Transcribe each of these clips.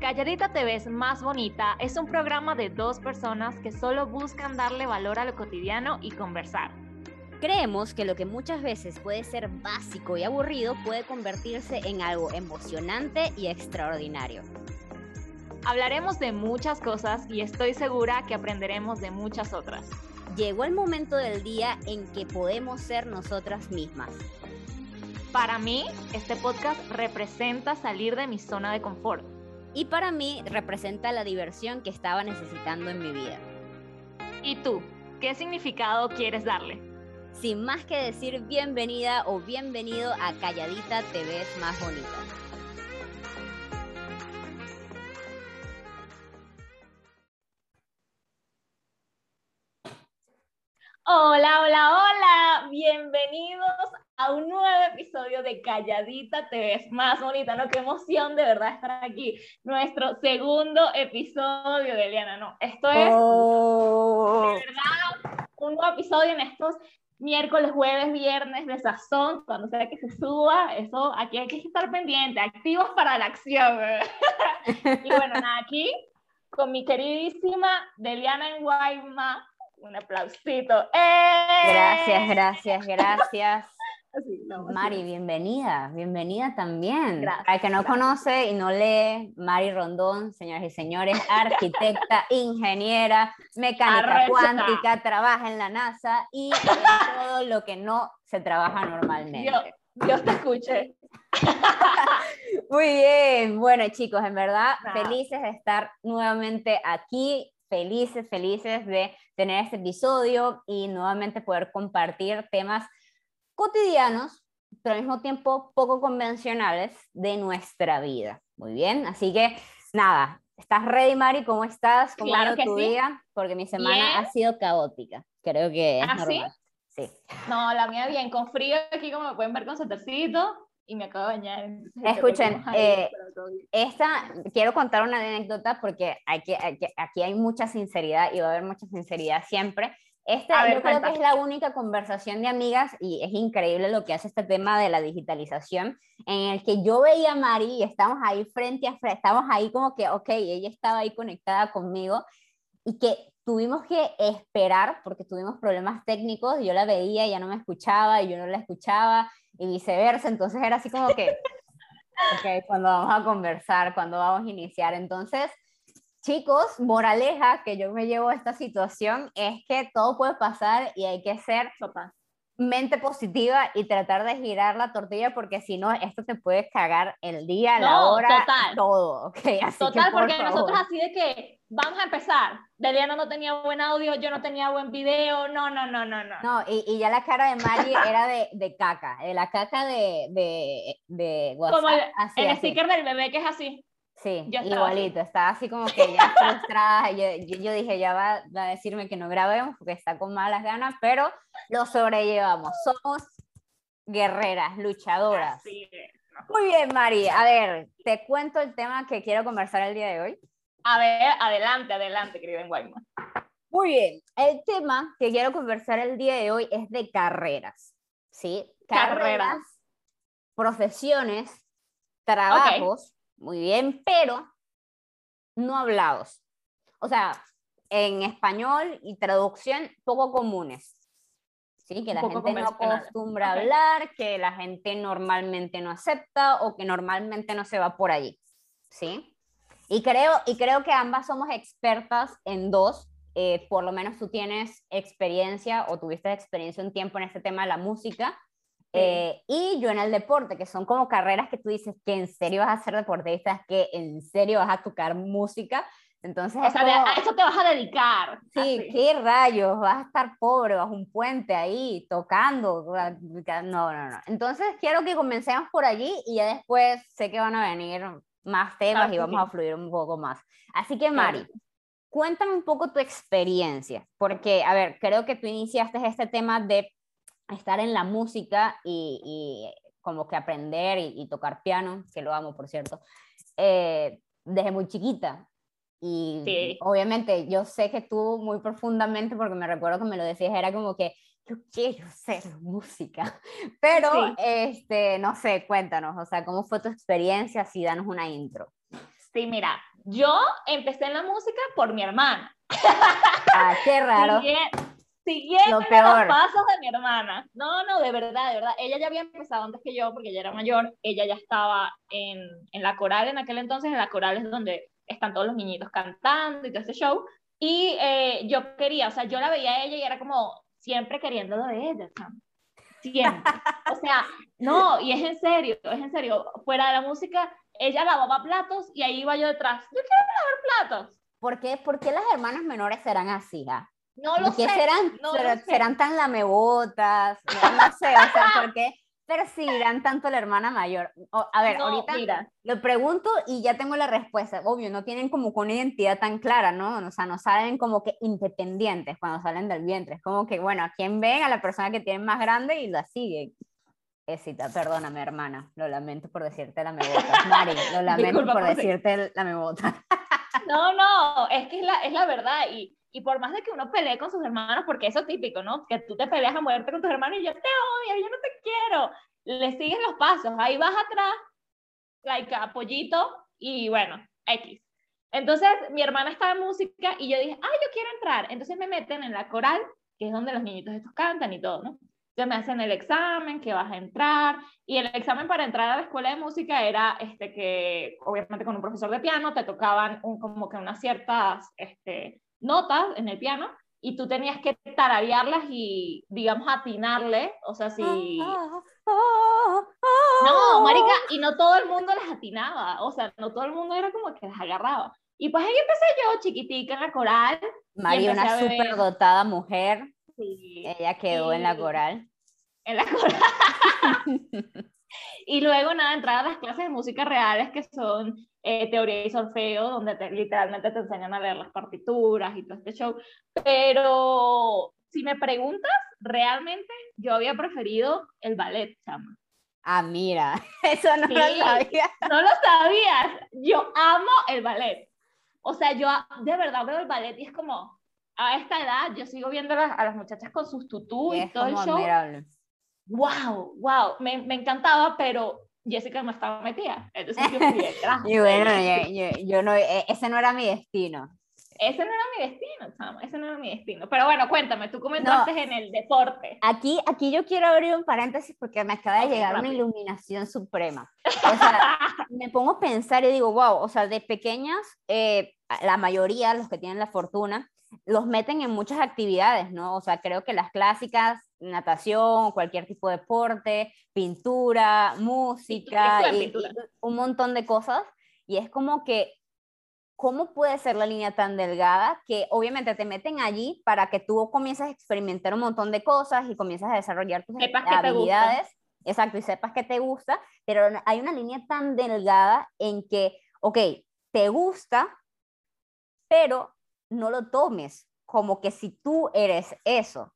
Calladita te ves más bonita es un programa de dos personas que solo buscan darle valor a lo cotidiano y conversar. Creemos que lo que muchas veces puede ser básico y aburrido puede convertirse en algo emocionante y extraordinario. Hablaremos de muchas cosas y estoy segura que aprenderemos de muchas otras. Llegó el momento del día en que podemos ser nosotras mismas. Para mí, este podcast representa salir de mi zona de confort. Y para mí representa la diversión que estaba necesitando en mi vida. ¿Y tú? ¿Qué significado quieres darle? Sin más que decir bienvenida o bienvenido a Calladita Te ves más bonita. Hola, hola, hola, bienvenidos a un nuevo episodio de Calladita Te ves más bonita, ¿no? Qué emoción de verdad estar aquí. Nuestro segundo episodio de Eliana, ¿no? Esto es Oh. de verdad un nuevo episodio en estos miércoles, jueves, viernes de sazón, cuando sea que se suba, eso aquí hay que estar pendiente, activos para la acción. y bueno, nada, aquí con mi queridísima Deliana en Guayma, un aplausito. ¡Eh! Gracias, gracias, gracias. No. Mari, bienvenida, bienvenida también. Gracias, Para el que no gracias. conoce y no lee, Mari Rondón, señoras y señores, arquitecta, ingeniera, mecánica cuántica, trabaja en la NASA y en todo lo que no se trabaja normalmente. Dios, Dios te escuche. Muy bien, bueno chicos, en verdad felices de estar nuevamente aquí, felices, felices de tener este episodio y nuevamente poder compartir temas cotidianos, pero al mismo tiempo poco convencionales de nuestra vida. Muy bien, así que nada, ¿estás ready Mari? ¿Cómo estás? ¿Cómo Claro que tu sí. día? Porque mi semana Bien. ha sido caótica, creo que es ¿Ah, normal. Sí. No, la mía bien, con frío aquí como me pueden ver con suétercito y me acabo de bañar. Escuchen, eh. Esta, quiero contar una anécdota porque aquí hay mucha sinceridad y va a haber mucha sinceridad siempre. Esta, ver, yo creo que es la única conversación de amigas y es increíble lo que hace este tema de la digitalización, en el que yo veía a Mari y estamos ahí frente a frente, estamos ahí como que, ok, ella estaba ahí conectada conmigo y que tuvimos que esperar porque tuvimos problemas técnicos, yo la veía, ella no me escuchaba y yo no la escuchaba y viceversa, entonces era así como que, ok, cuando vamos a conversar, cuando vamos a iniciar, entonces, chicos, moraleja que yo me llevo a esta situación es que todo puede pasar y hay que ser Sopa. mente positiva y tratar de girar la tortilla porque si no, esto te puede cagar el día, la hora, total. todo, ok, así Total, que por porque favor. nosotros así de que vamos a empezar. Deliana no tenía buen audio, yo no tenía buen video. No, no, no, no, no. No, y, y ya la cara de Mari era de, de caca, de la caca de, de, de WhatsApp. Como el, así, el así. sticker del bebé que es así. Sí, Yo estaba así. igualito, estaba así como que ya frustrada. Yo, yo, yo dije, ya va, va a decirme que no grabemos porque está con malas ganas, pero lo sobrellevamos. Somos guerreras, luchadoras. Así es. Muy bien, Mari. A ver, te cuento el tema que quiero conversar el día de hoy. A ver, adelante, adelante, querido en Guaymas. Muy bien. El tema que quiero conversar el día de hoy es de carreras. ¿Sí? Carreras. profesiones, trabajos, muy bien, pero no hablados. O sea, en español y traducción poco comunes. Sí, que la gente no acostumbra a hablar, que la gente normalmente no acepta o que normalmente no se va por allí. ¿Sí? Y creo, y creo que ambas somos expertas en dos. eh, por lo menos tú tienes experiencia o tuviste experiencia un tiempo en este tema de la música. Eh, y yo en el deporte, que son como carreras que tú dices que en serio vas a ser deportista, que en serio vas a tocar música. Entonces, O es sea, como- a eso te vas a dedicar. Sí, así. qué rayos, vas a estar pobre bajo un puente ahí tocando. No, no, no. Entonces quiero que comencemos por allí y ya después sé que van a venir más temas Claro y vamos sí. a fluir un poco más. Así que Claro. Mari, cuéntame un poco tu experiencia, porque, a ver, creo que tú iniciaste este tema de estar en la música y, y como que aprender y, y tocar piano, que lo amo, por cierto, eh, desde muy chiquita. Y Sí. obviamente yo sé que tú muy profundamente, porque me recuerdo que me lo decías, era como que yo quiero ser música. Pero, Sí. este, no sé, cuéntanos, o sea, ¿cómo fue tu experiencia? Así, danos una intro. Sí, mira, yo empecé en la música por mi hermana. Ah, qué raro. Siguiendo, los pasos de mi hermana. No, no, de verdad, de verdad. Ella ya había empezado antes que yo porque ella era mayor. Ella ya estaba en, en la coral en aquel entonces. En la coral es donde están todos los niñitos cantando y todo ese show. Y eh, yo quería, o sea, yo la veía a ella y era como siempre queriéndolo de ella, siempre. O sea, no, y es en serio, es en serio. Fuera de la música, ella lavaba platos y ahí iba yo detrás. Yo quiero lavar platos. ¿Por qué, ¿Por qué las hermanas menores serán así? Ah? No lo sé. Serán, no serán, serán tan lamebotas, no, no sé, o sea, ¿por qué? Percibirán tanto la hermana mayor? a ver, ahorita lo pregunto y ya tengo la respuesta. Obvio, no tienen como una identidad tan clara, ¿no? O sea, no salen como que independientes cuando salen del vientre. Es como que, bueno, a quién ven a la persona que tienen más grande y la siguen. Esita, perdóname, hermana. Lo lamento por decirte la mebota. Mari, lo lamento por, decirte la mebota. no, no, es que es la, es la verdad. Y, y por más de que uno pelee con sus hermanos, porque eso es típico, ¿no? Que tú te peleas a muerte con tus hermanos y yo te odio, yo no te quiero. Le sigues los pasos, ahí vas atrás, like a pollito, y bueno, X. Entonces, mi hermana estaba en música y yo dije, ay, yo quiero entrar. Entonces me meten en la coral, que es donde los niñitos estos cantan y todo, ¿no? Entonces me hacen el examen, que vas a entrar, y el examen para entrar a la escuela de música era este que, obviamente con un profesor de piano, te tocaban un, como que unas ciertas, este, notas en el piano y tú tenías que tararearlas y, digamos, atinarle, o sea, si... No, marica, y no todo el mundo las atinaba, o sea, no todo el mundo era como que las agarraba. Y pues ahí empecé yo, chiquitica, en la coral. María, una súper dotada mujer. Sí. Ella quedó en la coral. En la coral. y luego, nada, entrar a las clases de música reales que son eh, teoría y solfeo, donde literalmente te enseñan a leer las partituras y todo este show. Pero si me preguntas, realmente yo había preferido el ballet, chama. Ah, mira, eso no lo sabía. No lo sabías. Yo amo el ballet. O sea, yo de verdad veo el ballet y es como, a esta edad, yo sigo viendo a las, muchachas con sus tutús y, todo el show. Admirable. Wow, wow, me, me encantaba, pero Jessica no estaba metida. Entonces yo fui detrás. y bueno, yo, no, e, ese no era mi destino. Ese no era mi destino, chamo, ese no era mi destino. Pero bueno, cuéntame, tú comentaste en el deporte. Aquí, aquí yo quiero abrir un paréntesis porque me acaba de llegar una iluminación suprema. O sea, me pongo a pensar y digo, wow, o sea, de pequeñas, eh, la mayoría, los que tienen la fortuna, los meten en muchas actividades, ¿no? O sea, creo que las clásicas, natación, cualquier tipo de deporte, pintura, música, un montón de cosas. Y es como que, ¿cómo puede ser la línea tan delgada que obviamente te meten allí para que tú comiences a experimentar un montón de cosas y comiences a desarrollar tus habilidades? Exacto, y sepas que te gusta, pero hay una línea tan delgada en que, ok, te gusta, pero no lo tomes como que si tú eres eso.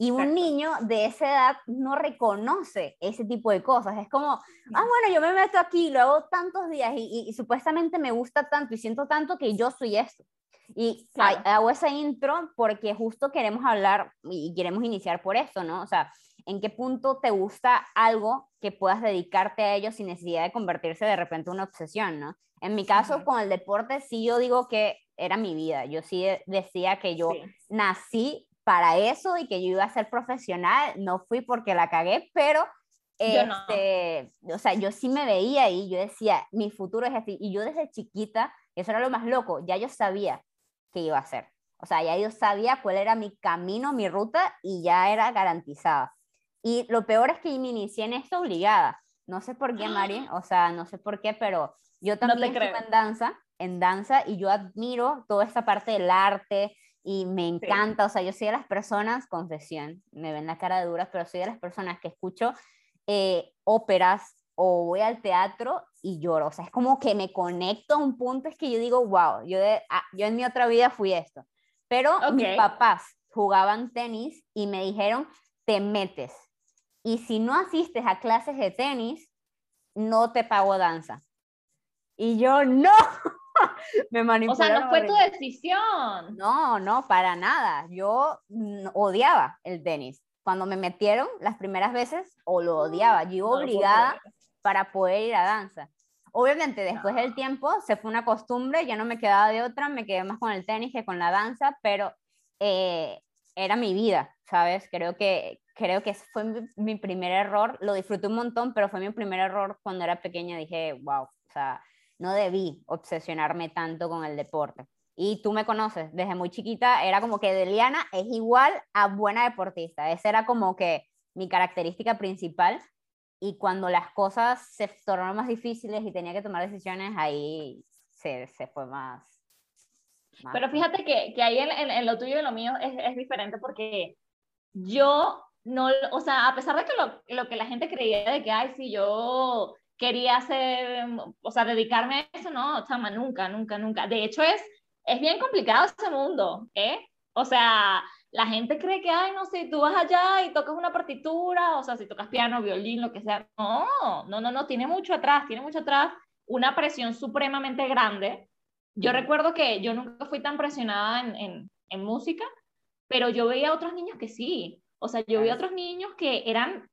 Y un niño de esa edad no reconoce ese tipo de cosas. Es como, ah, bueno, yo me meto aquí, lo hago tantos días y, supuestamente me gusta tanto y siento tanto que yo soy eso. Y hago esa intro porque justo queremos hablar y queremos iniciar por eso, ¿no? O sea, ¿en qué punto te gusta algo que puedas dedicarte a ello sin necesidad de convertirse de repente en una obsesión, ¿no? En mi caso, con el deporte, sí yo digo que era mi vida. Yo sí decía que yo nací para eso y que yo iba a ser profesional. No fui porque la cagué, pero este, o sea, yo sí me veía y yo decía, mi futuro es así. Y yo desde chiquita, eso era lo más loco, ya yo sabía qué iba a hacer. O sea, ya yo sabía cuál era mi camino, mi ruta y ya era garantizada. Y lo peor es que me inicié en esto obligada. No sé por qué, Mari, o sea, no sé por qué, pero yo también no en danza, en danza, y yo admiro toda esta parte del arte y me encanta, o sea, yo soy de las personas, confesión, me ven la cara de duras, pero soy de las personas que escucho eh, óperas o voy al teatro y lloro, o sea, es como que me conecto a un punto, es que yo digo, wow, yo, ah, yo en mi otra vida fui esto, pero mis papás jugaban tenis y me dijeron, te metes, y si no asistes a clases de tenis, no te pago danza. Y yo, no, me manipularon. O sea, no fue tu decisión. No, no, para nada. Yo odiaba el tenis. Cuando me metieron las primeras veces, o lo odiaba. Yo iba obligada para poder ir a danza. Obviamente después del tiempo se fue una costumbre, ya no me quedaba de otra, me quedé más con el tenis que con la danza, pero eh, era mi vida, ¿sabes? Creo que, creo que fue mi, primer error, lo disfruté un montón, pero fue mi primer error cuando era pequeña, dije, wow, o sea, no debí obsesionarme tanto con el deporte. Y tú me conoces, desde muy chiquita era como que Deliana es igual a buena deportista, esa era como que mi característica principal. Y cuando las cosas se tornaron más difíciles y tenía que tomar decisiones, ahí se, se fue más, Pero fíjate que, que ahí en, en, lo tuyo y lo mío es, es diferente porque yo no, o sea, a pesar de que lo, lo, que la gente creía de que, ay, si yo quería hacer, o sea, dedicarme a eso, no, chama, nunca, nunca, nunca. De hecho, es, es bien complicado ese mundo, ¿eh? O sea, la gente cree que, ay, no sé, tú vas allá y tocas una partitura, o sea, si tocas piano, violín, lo que sea. No, no, no, no, tiene mucho atrás, tiene mucho atrás una presión supremamente grande. Yo recuerdo que yo nunca fui tan presionada en, en, en música, pero yo veía a otros niños que sí. O sea, yo vi a otros niños que eran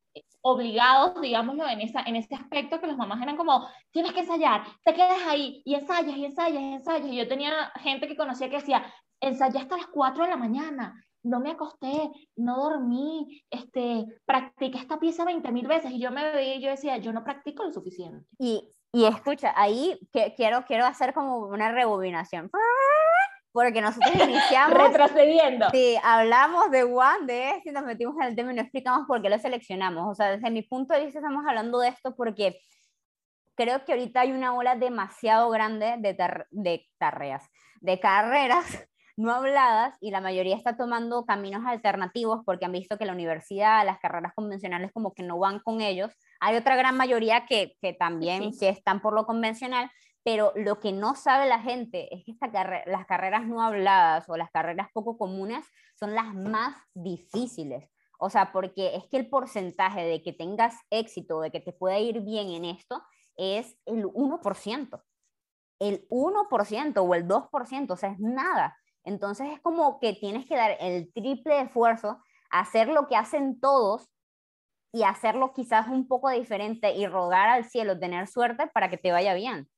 obligados, digámoslo, en, esa, en ese aspecto que las mamás eran como, tienes que ensayar, te quedas ahí y ensayas y ensayas y ensayas. Y yo tenía gente que conocía que decía, ensayé hasta las 4 de la mañana, no me acosté, no dormí, este, practiqué esta pieza 20 mil veces y yo me veía y yo decía, yo no practico lo suficiente. Y, y escucha, ahí que, quiero, quiero hacer como una rebobinación porque nosotros iniciamos... Retrocediendo. Sí, hablamos de One, de esto, y nos metimos en el tema y no explicamos por qué lo seleccionamos. O sea, desde mi punto de vista estamos hablando de esto porque creo que ahorita hay una ola demasiado grande de, de tarreas, de carreras no habladas y la mayoría está tomando caminos alternativos porque han visto que la universidad, las carreras convencionales como que no van con ellos. Hay otra gran mayoría que, que también sí. están por lo convencional, pero lo que no sabe la gente es que esta las carreras no habladas o las carreras poco comunes son las más difíciles. O sea, porque es que el porcentaje de que tengas éxito, de que te pueda ir bien en esto, es el 1%. El 1% o el 2%, o sea, es nada. Entonces es como que tienes que dar el triple esfuerzo, hacer lo que hacen todos y hacerlo quizás un poco diferente y rogar al cielo, tener suerte para que te vaya bien.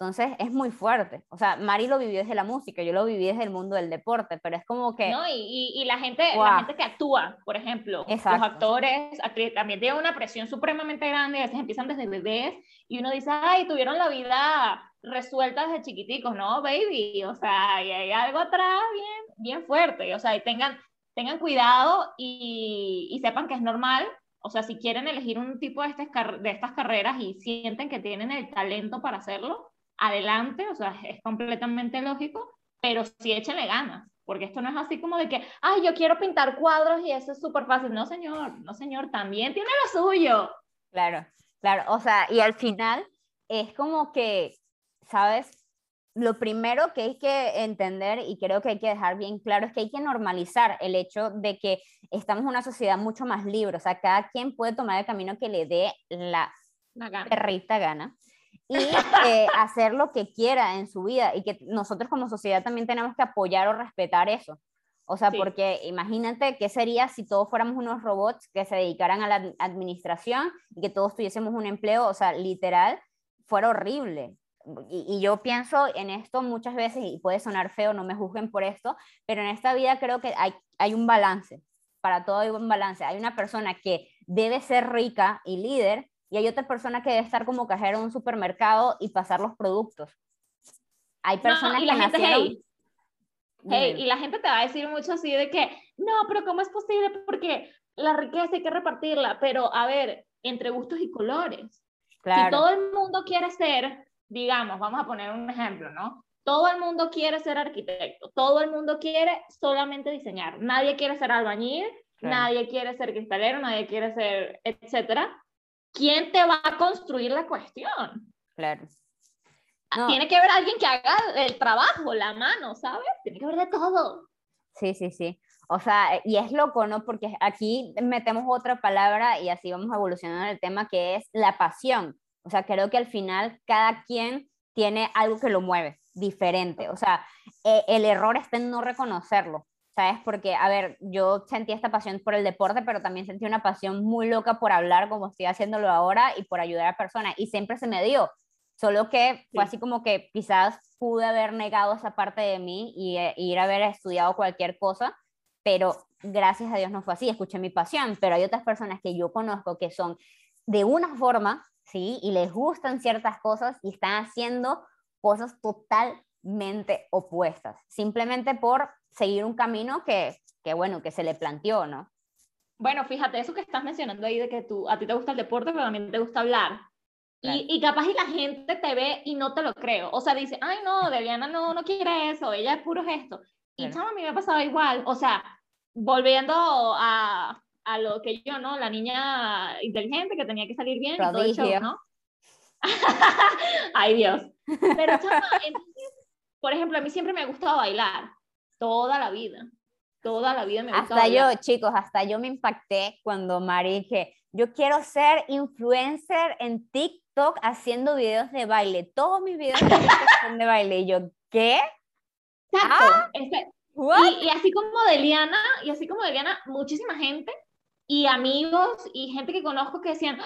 Entonces es muy fuerte. O sea, Mari lo vivió desde la música, yo lo viví desde el mundo del deporte, pero es como que... No, y, y, la, gente, la gente que actúa, por ejemplo, Exacto. los actores también tienen una presión supremamente grande, a veces empiezan desde bebés y uno dice, ay, tuvieron la vida resuelta desde chiquiticos, ¿no, baby? O sea, y hay algo atrás bien, bien fuerte, o sea, y tengan, tengan cuidado y, y sepan que es normal o sea, si quieren elegir un tipo de, este, de estas carreras y sienten que tienen el talento para hacerlo, adelante, o sea, es completamente lógico, pero sí échenle ganas, porque esto no es así como de que, ay, yo quiero pintar cuadros y eso es súper fácil. No, señor, no, señor, también tiene lo suyo. Claro, claro, o sea, y al final es como que, ¿sabes? Lo primero que hay que entender y creo que hay que dejar bien claro es que hay que normalizar el hecho de que estamos en una sociedad mucho más libre, o sea, cada quien puede tomar el camino que le dé la, la gana. perrita gana y eh, hacer lo que quiera en su vida y que nosotros como sociedad también tenemos que apoyar o respetar eso. O sea, sí. porque imagínate qué sería si todos fuéramos unos robots que se dedicaran a la administración y que todos tuviésemos un empleo, o sea, literal, fuera horrible. Y, y, yo pienso en esto muchas veces, y puede sonar feo, no me juzguen por esto, pero en esta vida creo que hay, hay un balance, para todo hay un balance. Hay una persona que debe ser rica y líder, y hay otra persona que debe estar como cajero en un supermercado y pasar los productos. Hay personas no, y la que gente, nacieron... hey, hey, y la gente te va a decir mucho así de que, no, pero ¿cómo es posible? Porque la riqueza hay que repartirla, pero a ver, entre gustos y colores. Claro. Si todo el mundo quiere ser, digamos, vamos a poner un ejemplo, ¿no? Todo el mundo quiere ser arquitecto, todo el mundo quiere solamente diseñar, nadie quiere ser albañil, claro. nadie quiere ser cristalero, nadie quiere ser, etcétera. ¿Quién te va a construir la cuestión? Claro. No. Tiene que haber alguien que haga el trabajo, la mano, ¿sabes? Tiene que haber de todo. Sí, sí, sí. O sea, y es loco, ¿no? Porque aquí metemos otra palabra y así vamos evolucionando el tema que es la pasión. O sea, creo que al final cada quien tiene algo que lo mueve diferente. O sea, eh, el error está en no reconocerlo. ¿Sabes? Porque, a ver, yo sentí esta pasión por el deporte, pero también sentí una pasión muy loca por hablar como estoy haciéndolo ahora y por ayudar a personas. Y siempre se me dio. Solo que fue Sí. así como que quizás pude haber negado esa parte de mí y eh, ir a haber estudiado cualquier cosa, pero gracias a Dios no fue así, escuché mi pasión, pero hay otras personas que yo conozco que son de una forma, ¿sí? Y les gustan ciertas cosas y están haciendo cosas totalmente opuestas, simplemente por seguir un camino que, que bueno, que se le planteó, ¿no? Bueno, fíjate, eso que estás mencionando ahí de que tú, a ti te gusta el deporte, pero también te gusta hablar. Claro. Y, y capaz y la gente te ve y no te lo creo. O sea, dice, ay, no, Debiana no, no quiere eso, ella es puro gesto. Y Claro. chama, a mí me ha pasado igual. O sea, volviendo a, a lo que yo, ¿no? La niña inteligente que tenía que salir bien y todo el show. ¿no? ay, Dios. Pero, chama, entonces, por ejemplo, a mí siempre me ha gustado bailar. Toda la vida. Toda la vida me Hasta yo, chicos, hasta yo me impacté cuando Mari dije, yo quiero ser influencer en TikTok haciendo videos de baile. Todos mis videos de TikTok son de baile. Y yo, ¿qué? Exacto. Ah. Este? Y, y así como de Liana, y así como de Liana, muchísima gente y amigos y gente que conozco que decían,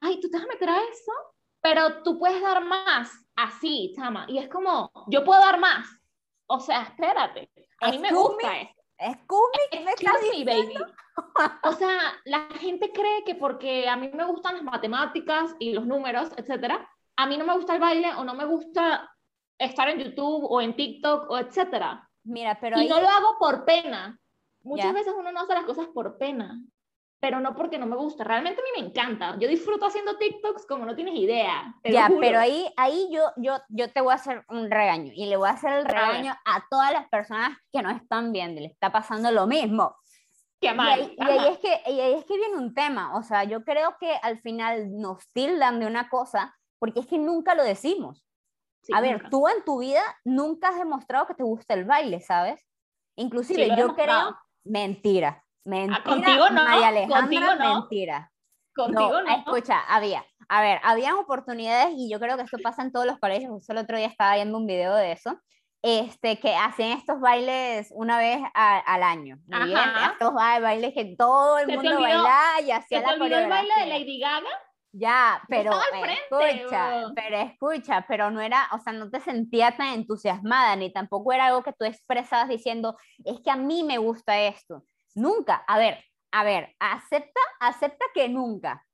ay, tú te vas a meter a eso, pero tú puedes dar más, así, chama. Y es como, yo puedo dar más. O sea, espérate, a mí me gusta me, esto. Excuse me, ¿qué me estás Excuse me, baby. O sea, la gente cree que porque a mí me gustan las matemáticas y los números, etcétera, a mí no me gusta el baile o no me gusta estar en YouTube o en TikTok o etcétera. Mira, pero y ahí, no lo hago por pena. Muchas veces uno no hace las cosas por pena, pero no porque no me gusta. Realmente a mí me encanta. Yo disfruto haciendo TikToks como no tienes idea. ya, pero ahí, ahí yo, yo, yo te voy a hacer un regaño y le voy a hacer el regaño a, todas las personas que no están viendo le está pasando lo mismo. Qué Y mal. ahí, y ahí es que, y ahí es que viene un tema, o sea, yo creo que al final nos tildan de una cosa porque es que nunca lo decimos. Sí, a ver, tú en tu vida nunca has demostrado que te gusta el baile, ¿sabes? Inclusive Sí, yo creo, mentira, mentira, contigo no, María Alejandra, contigo no. mentira. Contigo no, no. escucha, había, a ver, habían oportunidades y yo creo que esto pasa en todos los colegios, justo el otro día estaba viendo un video de eso, este, que hacían estos bailes una vez a- al año, Ajá. estos ba- bailes que todo el mundo olvidó- bailaba y hacía ¿Se te la olvidó el baile de coreografía. Lady Gaga? Ya, pero frente, escucha, weón. pero escucha, pero no era, o sea, no te sentía tan entusiasmada, ni tampoco era algo que tú expresabas diciendo, es que a mí me gusta esto. Nunca, a ver, a ver, acepta, acepta que nunca.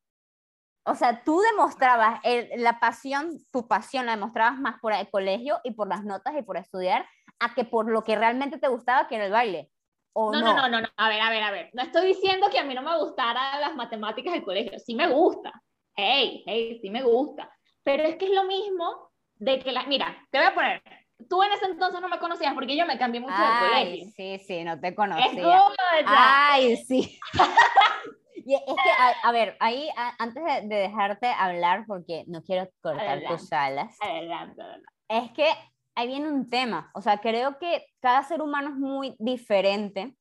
O sea, tú demostrabas el- la pasión, tu pasión la demostrabas más por el colegio y por las notas y por estudiar, a que por lo que realmente te gustaba, que era el baile. ¿O No, no, no, no, no. A ver, a ver, a ver. No estoy diciendo que a mí no me gustara las matemáticas del colegio. Sí me gusta. Hey, hey, sí me gusta. Pero es que es lo mismo de que la... Mira, te voy a poner... Tú en ese entonces no me conocías porque yo me cambié mucho de Ay, colegio. sí, sí, no te conocía. Ay, sí. Y es que, a, a ver, ahí a- antes de, de dejarte hablar, porque no quiero cortar Adelante. tus alas, Adelante, adelante. es que ahí viene un tema. O sea, creo que cada ser humano es muy diferente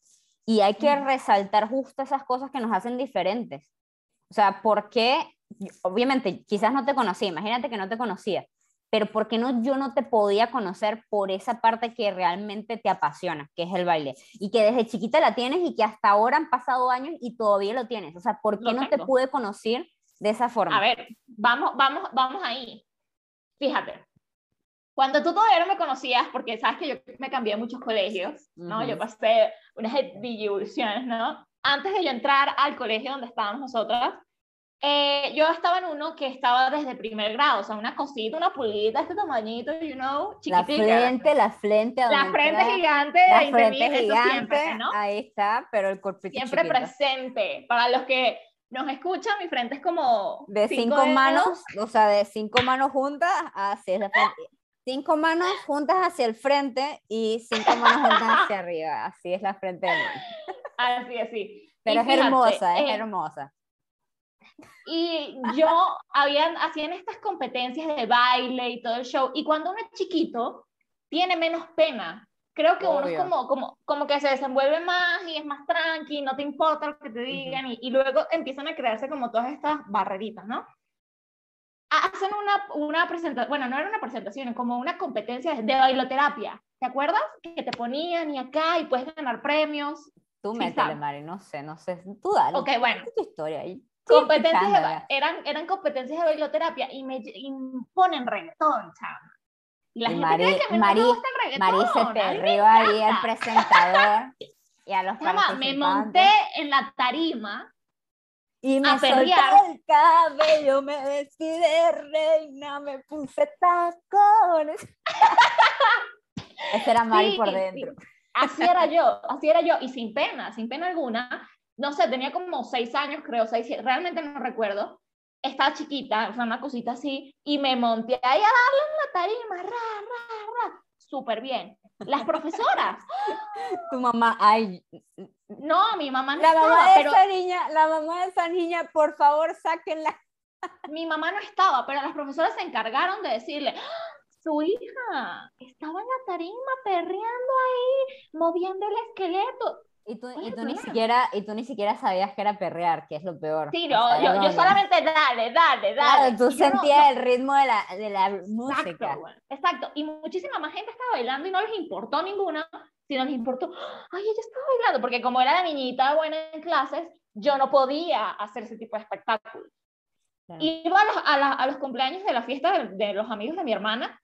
y hay que Ujú. resaltar justo esas cosas que nos hacen diferentes. O sea, ¿por qué? Obviamente, quizás no te conocía, imagínate que no te conocía, pero ¿por qué no, yo no te podía conocer por esa parte que realmente te apasiona, que es el baile? Y que desde chiquita la tienes y que hasta ahora han pasado años y todavía lo tienes. O sea, ¿por qué Lo no te pude conocer de esa forma? A ver, vamos, vamos, vamos ahí. Fíjate. Cuando tú todavía no me conocías, porque sabes que yo me cambié de muchos colegios, ¿no? Yo pasé unas divisiones, ¿no? Antes de yo entrar al colegio donde estábamos nosotras, eh, yo estaba en uno que estaba desde primer grado, o sea, una cosita, una pulguita, este tamañito, you know, la chiquitica. frente, la frente. La frente queda- gigante La 20 frente eso gigante, siempre, ¿no? ahí está, pero el cuerpito Siempre chiquito. presente. Para los que nos escuchan, mi frente es como... De cinco, dedos. manos, o sea, de cinco manos juntas hacia la frente. Cinco manos juntas hacia el frente y cinco manos juntas hacia arriba. Así es la frente de Mari. Así, así. Pero Y es fíjate, hermosa, es eh, hermosa. Y yo, habían, hacían estas competencias de baile y todo el show, y cuando uno es chiquito, tiene menos pena. Creo que uno es Obvio. como, como, como que se desenvuelve más y es más tranqui, no te importa lo que te digan, y, y luego empiezan a crearse como todas estas barreritas, ¿no? Hacen una, una presentación, bueno, no era una presentación, es como una competencia de bailoterapia. ¿Te acuerdas? Que te ponían y acá y puedes ganar premios. Tú métele. Mari, no sé, no sé. Tú dale. Ok, bueno. es tu historia ahí. Competencias de eran, eran competencias de bailoterapia y me imponen reggaetón, chama. Y la Y gente Mari- cree que a mí no me gusta el reggaetón. Mari se perrió ahí el presentador y a los Chama, me monté en la tarima y me solté el cabello, me vestí de reina, me puse tacones. Ese era Mari Sí, por sí. dentro. Así era yo, así era yo, y sin pena, sin pena alguna. No sé, tenía como seis años, creo, seis, realmente no recuerdo. Estaba chiquita, o sea, una cosita así, y me monté ahí a darle en la tarima, ra, ra, ra, súper bien. Las profesoras, Tu mamá, ay, no, mi mamá no la mamá estaba, de pero esa niña, la mamá de esa niña, por favor, sáquenla. mi mamá no estaba, pero las profesoras se encargaron de decirle, "¡Ah! su hija estaba en la tarima perreando ahí, moviendo el esqueleto. Y tú, ¿Cuál y tú ni siquiera, y tú ni siquiera sabías que era perrear, que es lo peor. Sí, O yo, sea, yo, solamente dale, dale, dale. Claro, tú no- sentías no- el ritmo de la, de la música. Exacto, güey, exacto. Y muchísima más gente estaba bailando y no les importó ninguna, sino les importó, ay, ella estaba bailando, porque como era la niñita buena en clases, yo no podía hacer ese tipo de espectáculo. Claro. Iba a los, a, la- a los cumpleaños de la fiesta de, de los amigos de mi hermana,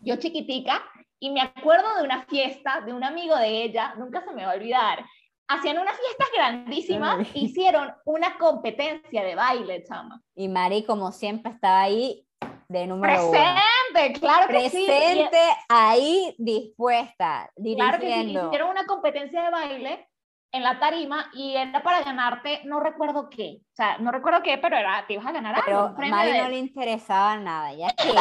yo chiquitica, y me acuerdo de una fiesta de un amigo de ella, nunca se me va a olvidar. Hacían unas fiestas grandísimas, Ay. hicieron una competencia de baile, chama. Y Mari, como siempre, estaba ahí de número uno. Presente, claro que sí. y- Presente, ahí, dispuesta, Claro que sí, dirigiendo. hicieron una competencia de baile en la tarima y era para ganarte, no recuerdo qué, o sea, no recuerdo qué, pero era, te ibas a ganar algo, Pero un premio Mari no le interesaba nada, ya quería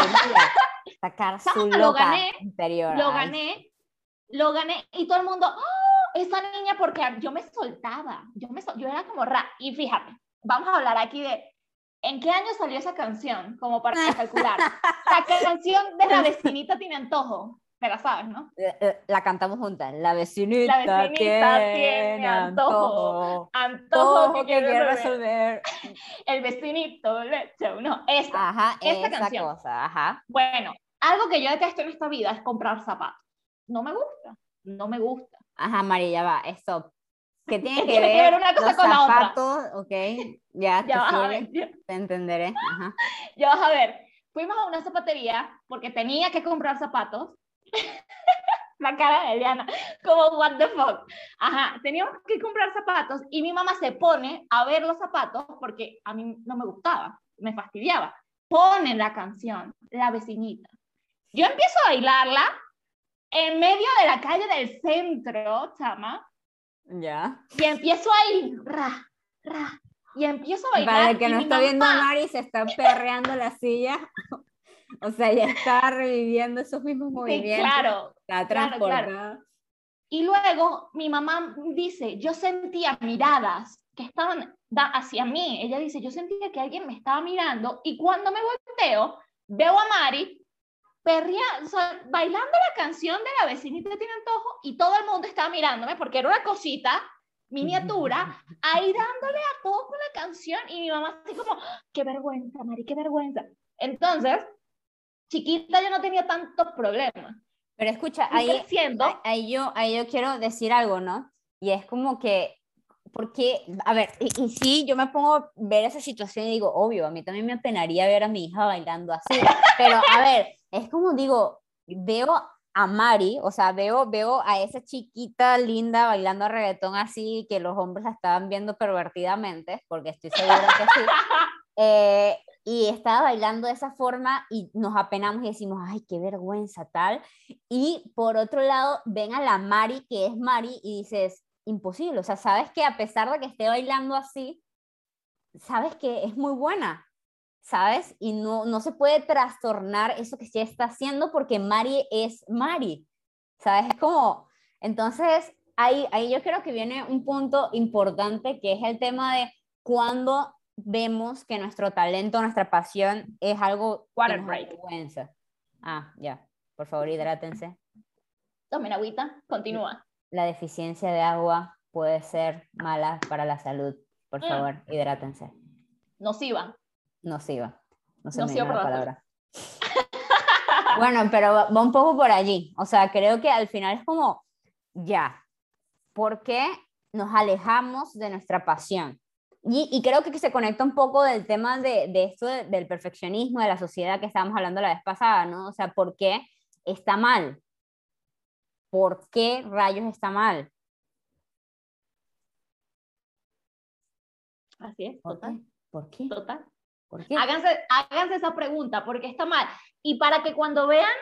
sacar su Chama, lo loca gané, interior. lo gané, lo gané y todo el mundo, ¡oh! Esa niña, porque yo me soltaba, yo, me, sol- yo era como ra, y fíjate, vamos a hablar aquí de, ¿en qué año salió esa canción? Como para calcular. La canción de la vecinita tiene antojo, te la sabes, ¿no? eh, eh, La cantamos juntas. La vecinita, La vecinita tiene, tiene antojo. antojo, Antojo que quiere resolver. resolver. El vecinito, le echa uno. Esa. Ajá, Esta esa canción. cosa, ajá. Bueno, algo que yo detesto en esta vida es comprar zapatos. No me gusta, no me gusta. Ajá, Mari, ya va, stop. ¿Qué tiene ¿Qué que tiene ver, que ver una cosa los con la otra? zapatos? Ok, ya, Ya vas a ver, te entenderé. Ajá. ya vas a ver. Fuimos a una zapatería porque tenía que comprar zapatos. La cara de Eliana, como what the fuck. Ajá, teníamos que comprar zapatos y mi mamá se pone a ver los zapatos porque a mí no me gustaba, me fastidiaba. Pone la canción, La vecinita. Yo empiezo a bailarla en medio de la calle del centro, chama, Ya. y empiezo ahí, ra, ra, y empiezo a bailar. Para el que no está viendo a mamá- Mari, se está perreando la silla. O sea, ya está reviviendo esos mismos Sí, movimientos. claro. Está claro, claro. transportada. Y luego mi mamá dice, yo sentía miradas que estaban hacia mí. Ella dice, yo sentía que alguien me estaba mirando y cuando me volteo, veo a Mari perrea- o sea, bailando la canción de la vecinita tiene antojo y todo el mundo estaba mirándome porque era una cosita miniatura, ahí dándole a todo con la canción y mi mamá así como, qué vergüenza, Mari, qué vergüenza. Entonces, chiquita yo no tenía tantos problemas. Pero escucha, ahí, ahí- ahí yo, ahí yo quiero decir algo, ¿no? Y es como que, porque, a ver, y, y sí, yo me pongo a ver esa situación y digo, obvio, a mí también me apenaría ver a mi hija bailando así, pero a ver, es como digo, veo a Mari, o sea, veo, veo a esa chiquita linda bailando reggaetón así, que los hombres la estaban viendo pervertidamente, porque estoy segura que sí, eh, y estaba bailando de esa forma y nos apenamos y decimos, ay, qué vergüenza tal. Y por otro lado, ven a la Mari, que es Mari, y dices, imposible, o sea, sabes que a pesar de que esté bailando así, sabes que es muy buena, ¿sabes? Y no, no se puede trastornar eso que se está haciendo porque Mari es Mari, ¿sabes? Es como, entonces, ahí, ahí yo creo que viene un punto importante que es el tema de cuando vemos que nuestro talento, nuestra pasión es algo Water break. avergüenza. Ah, ya, por favor, hidrátense. Tomen agüita, continúa. La deficiencia de agua puede ser mala para la salud. Por Mm. favor, hidrátense. Nociva. Nociva. No se Nociva me la palabra. Bueno, pero va va un poco por allí. O sea, creo que al final es como, ya, ¿por qué nos alejamos de nuestra pasión? Y, y, creo que se conecta un poco del tema de, de esto del perfeccionismo, de la sociedad que estábamos hablando la vez pasada, ¿no? O sea, ¿por qué está mal? ¿Por qué rayos está mal? Así es, total. ¿Por qué? Total. ¿Por qué? Háganse, háganse esa pregunta, ¿por qué está mal? Y para que cuando vean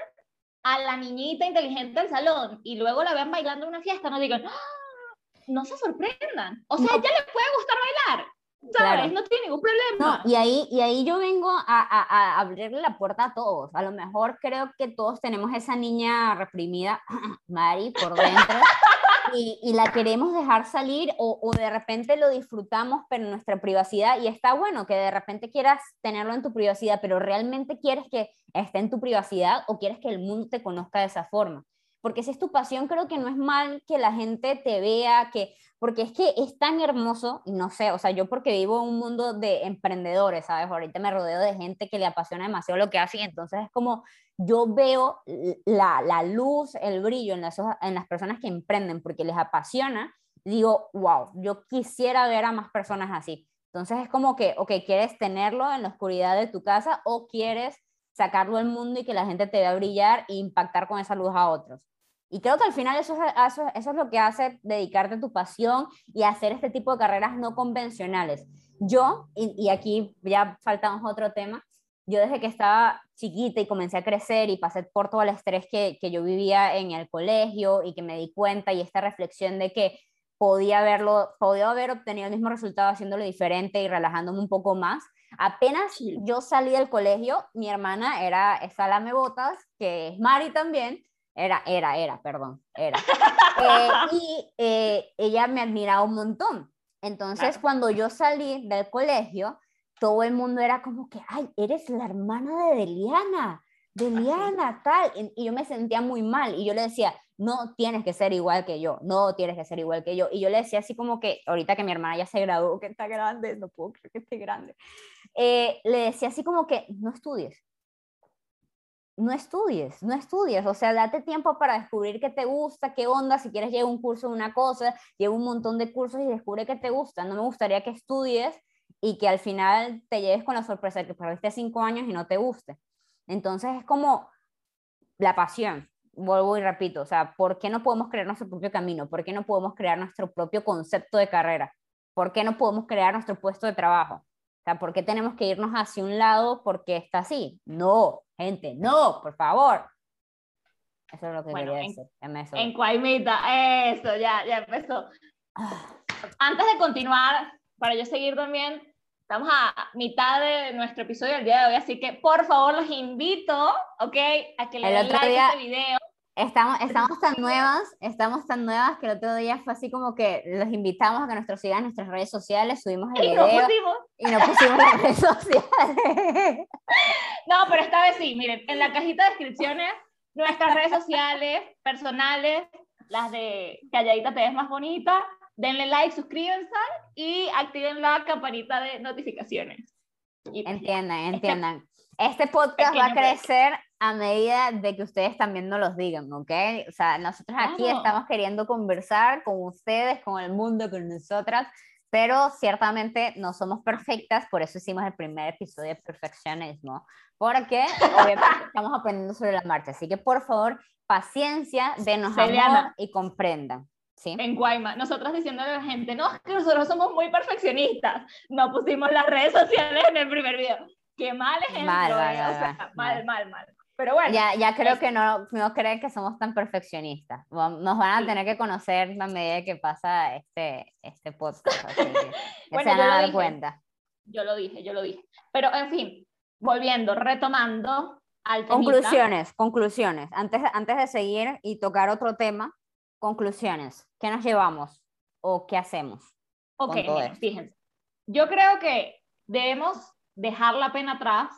a la niñita inteligente del salón y luego la vean bailando en una fiesta, no digan, ¡Ah! no se sorprendan. O sea, no. ella le puede gustar bailar. ¿Sabes? Claro. No tiene ningún problema. No, y, ahí, y ahí yo vengo a, a, a, abrirle la puerta a todos. A lo mejor creo que todos tenemos esa niña reprimida, Mari, por dentro, y, y, la queremos dejar salir o, de repente lo disfrutamos, pero nuestra privacidad. Y está bueno que de repente quieras tenerlo en tu privacidad, pero realmente quieres que esté en tu privacidad o quieres que el mundo te conozca de esa forma. Porque si es tu pasión, creo que no es mal que la gente te vea, que, porque es que es tan hermoso, y no sé, o sea, yo porque vivo un mundo de emprendedores, ¿sabes? Ahorita me rodeo de gente que le apasiona demasiado lo que hacen, entonces es como yo veo la, la luz, el brillo en las, en las personas que emprenden porque les apasiona, digo, wow, yo quisiera ver a más personas así. Entonces es como que, ok, ¿quieres tenerlo en la oscuridad de tu casa o quieres sacarlo al mundo y que la gente te vea brillar e impactar con esa luz a otros? Y creo que al final eso, eso, eso, es lo que hace dedicarte a tu pasión y hacer este tipo de carreras no convencionales. Yo, y, y, aquí ya faltamos otro tema, yo desde que estaba chiquita y comencé a crecer y pasé por todo el estrés que, que yo vivía en el colegio y que me di cuenta y esta reflexión de que podía haberlo, podía haber obtenido el mismo resultado haciéndolo diferente y relajándome un poco más. Apenas sí. yo salí del colegio, mi hermana era Salame Botas, que es Mari también, era, era, era, perdón, era. Eh, y eh, ella me admiraba un montón. Entonces, claro. cuando yo salí del colegio, todo el mundo era como que, ay, eres la hermana de Deliana, Deliana, tal. Y yo me sentía muy mal. Y yo le decía, no tienes que ser igual que yo, no tienes que ser igual que yo. Y yo le decía así como que, ahorita que mi hermana ya se graduó, que está grande, no puedo creer que esté grande, eh, le decía así como que, no estudies, no estudies, no estudies, o sea, date tiempo para descubrir qué te gusta, qué onda, si quieres llevar un curso de una cosa, lleva un montón de cursos y descubre qué te gusta. No me gustaría que estudies y que al final te lleves con la sorpresa de que perdiste cinco años y no te guste. Entonces es como la pasión, vuelvo y repito, o sea, ¿por qué no podemos crear nuestro propio camino? ¿Por qué no podemos crear nuestro propio concepto de carrera? ¿Por qué no podemos crear nuestro puesto de trabajo? O sea, ¿por qué tenemos que irnos hacia un lado porque está así? No, gente, no, por favor. Eso es lo que bueno, quería decir. En, en Cuaimita, eso, ya, ya empezó. Antes de continuar, para yo seguir también, estamos a mitad de nuestro episodio del día de hoy, así que por favor los invito, ¿ok? A que le den like día... a este video. Estamos, estamos tan nuevas, estamos tan nuevas que el otro día fue así como que los invitamos a que nuestros sigan nuestras redes sociales, subimos el y video no pusimos. y no pusimos las redes sociales. No, pero esta vez sí, miren, en la cajita de descripciones, nuestras redes sociales personales, las de Calladita te ves más bonita, denle like, suscríbanse y activen la campanita de notificaciones. Y pues entiendan, entiendan. Este podcast va a crecer a medida de que ustedes también nos los digan, ¿ok? O sea, nosotros aquí claro. estamos queriendo conversar con ustedes, con el mundo, con nosotras, pero ciertamente no somos perfectas, por eso hicimos el primer episodio de perfeccionismo, porque obviamente estamos aprendiendo sobre la marcha. Así que por favor, paciencia, denos amor y comprendan. ¿Sí? en Guayma, nosotros diciéndole a la gente, no, es que nosotros somos muy perfeccionistas, no pusimos las redes sociales en el primer video. Qué mal ejemplo, mal, eh, mal, o sea, mal, mal, mal, mal. Pero bueno. Ya, ya creo es... que no, no creen que somos tan perfeccionistas. Nos van a sí. tener que conocer a medida que pasa este, este podcast. Así que bueno, se van a dar dije, cuenta. Yo lo dije, yo lo dije. Pero en fin, volviendo, retomando al. Conclusiones, conclusiones. Antes, antes de seguir y tocar otro tema, conclusiones. ¿Qué nos llevamos o qué hacemos? Ok, mira, fíjense. Yo creo que debemos dejar la pena atrás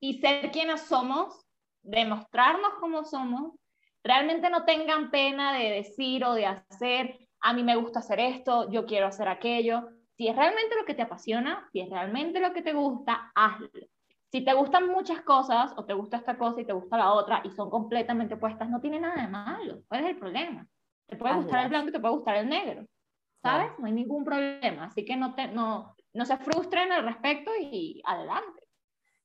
y ser quienes somos, demostrarnos cómo somos. Realmente no tengan pena de decir o de hacer, a mí me gusta hacer esto, yo quiero hacer aquello. Si es realmente lo que te apasiona, si es realmente lo que te gusta, hazlo. Si te gustan muchas cosas o te gusta esta cosa y te gusta la otra y son completamente opuestas, no tiene nada de malo. ¿Cuál es el problema? Te puede gustar el blanco y te puede gustar el negro. ¿sabes? No hay ningún problema, así que no, te, no, no se frustren al respecto y adelante.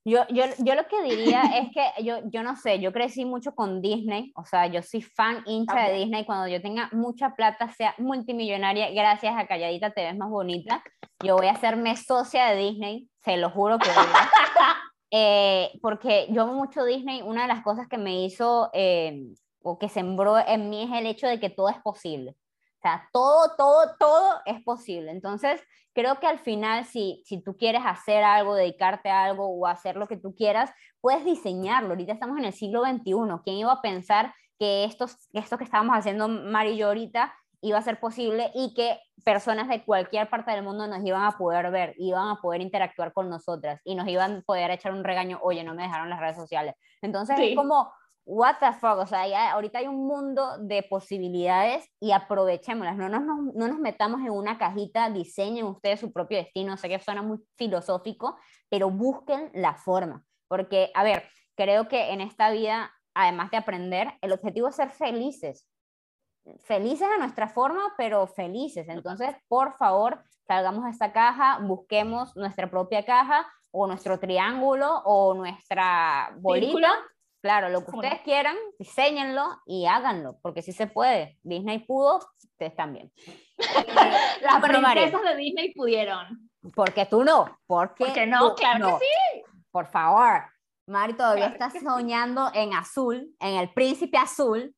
Yo, yo, yo lo que diría es que yo, yo no sé, yo crecí mucho con Disney, o sea, yo soy fan hincha de Disney, cuando yo tenga mucha plata, sea multimillonaria, gracias a Calladita te ves más bonita, yo voy a hacerme socia de Disney, se lo juro que voy eh, porque yo mucho Disney, una de las cosas que me hizo eh, o que sembró en mí es el hecho de que todo es posible. O sea, todo, todo, todo es posible. Entonces, creo que al final, si, si tú quieres hacer algo, dedicarte a algo o hacer lo que tú quieras, puedes diseñarlo. Ahorita estamos en el siglo XXI. ¿Quién iba a pensar que esto, esto que estábamos haciendo Mari y yo ahorita iba a ser posible y que personas de cualquier parte del mundo nos iban a poder ver, iban a poder interactuar con nosotras y nos iban a poder echar un regaño, oye, no me dejaron las redes sociales. Entonces es como, what the fuck, o sea, ahorita hay un mundo de posibilidades y aprovechémoslas, no nos, no, nos metamos en una cajita, diseñen ustedes su propio destino, sé que suena muy filosófico, pero busquen la forma, porque, a ver, creo que en esta vida, además de aprender, el objetivo es ser felices, felices a nuestra forma, pero felices, entonces, por favor, salgamos de esta caja, busquemos nuestra propia caja, o nuestro triángulo, o nuestra bolita, Claro, lo que ustedes quieran, diseñenlo y háganlo, porque sí se puede. Disney pudo, ustedes también. Las princesas de Disney pudieron. Porque tú no. Porque, porque no, claro que sí. Por favor. Mari todavía está soñando en azul, en el príncipe azul.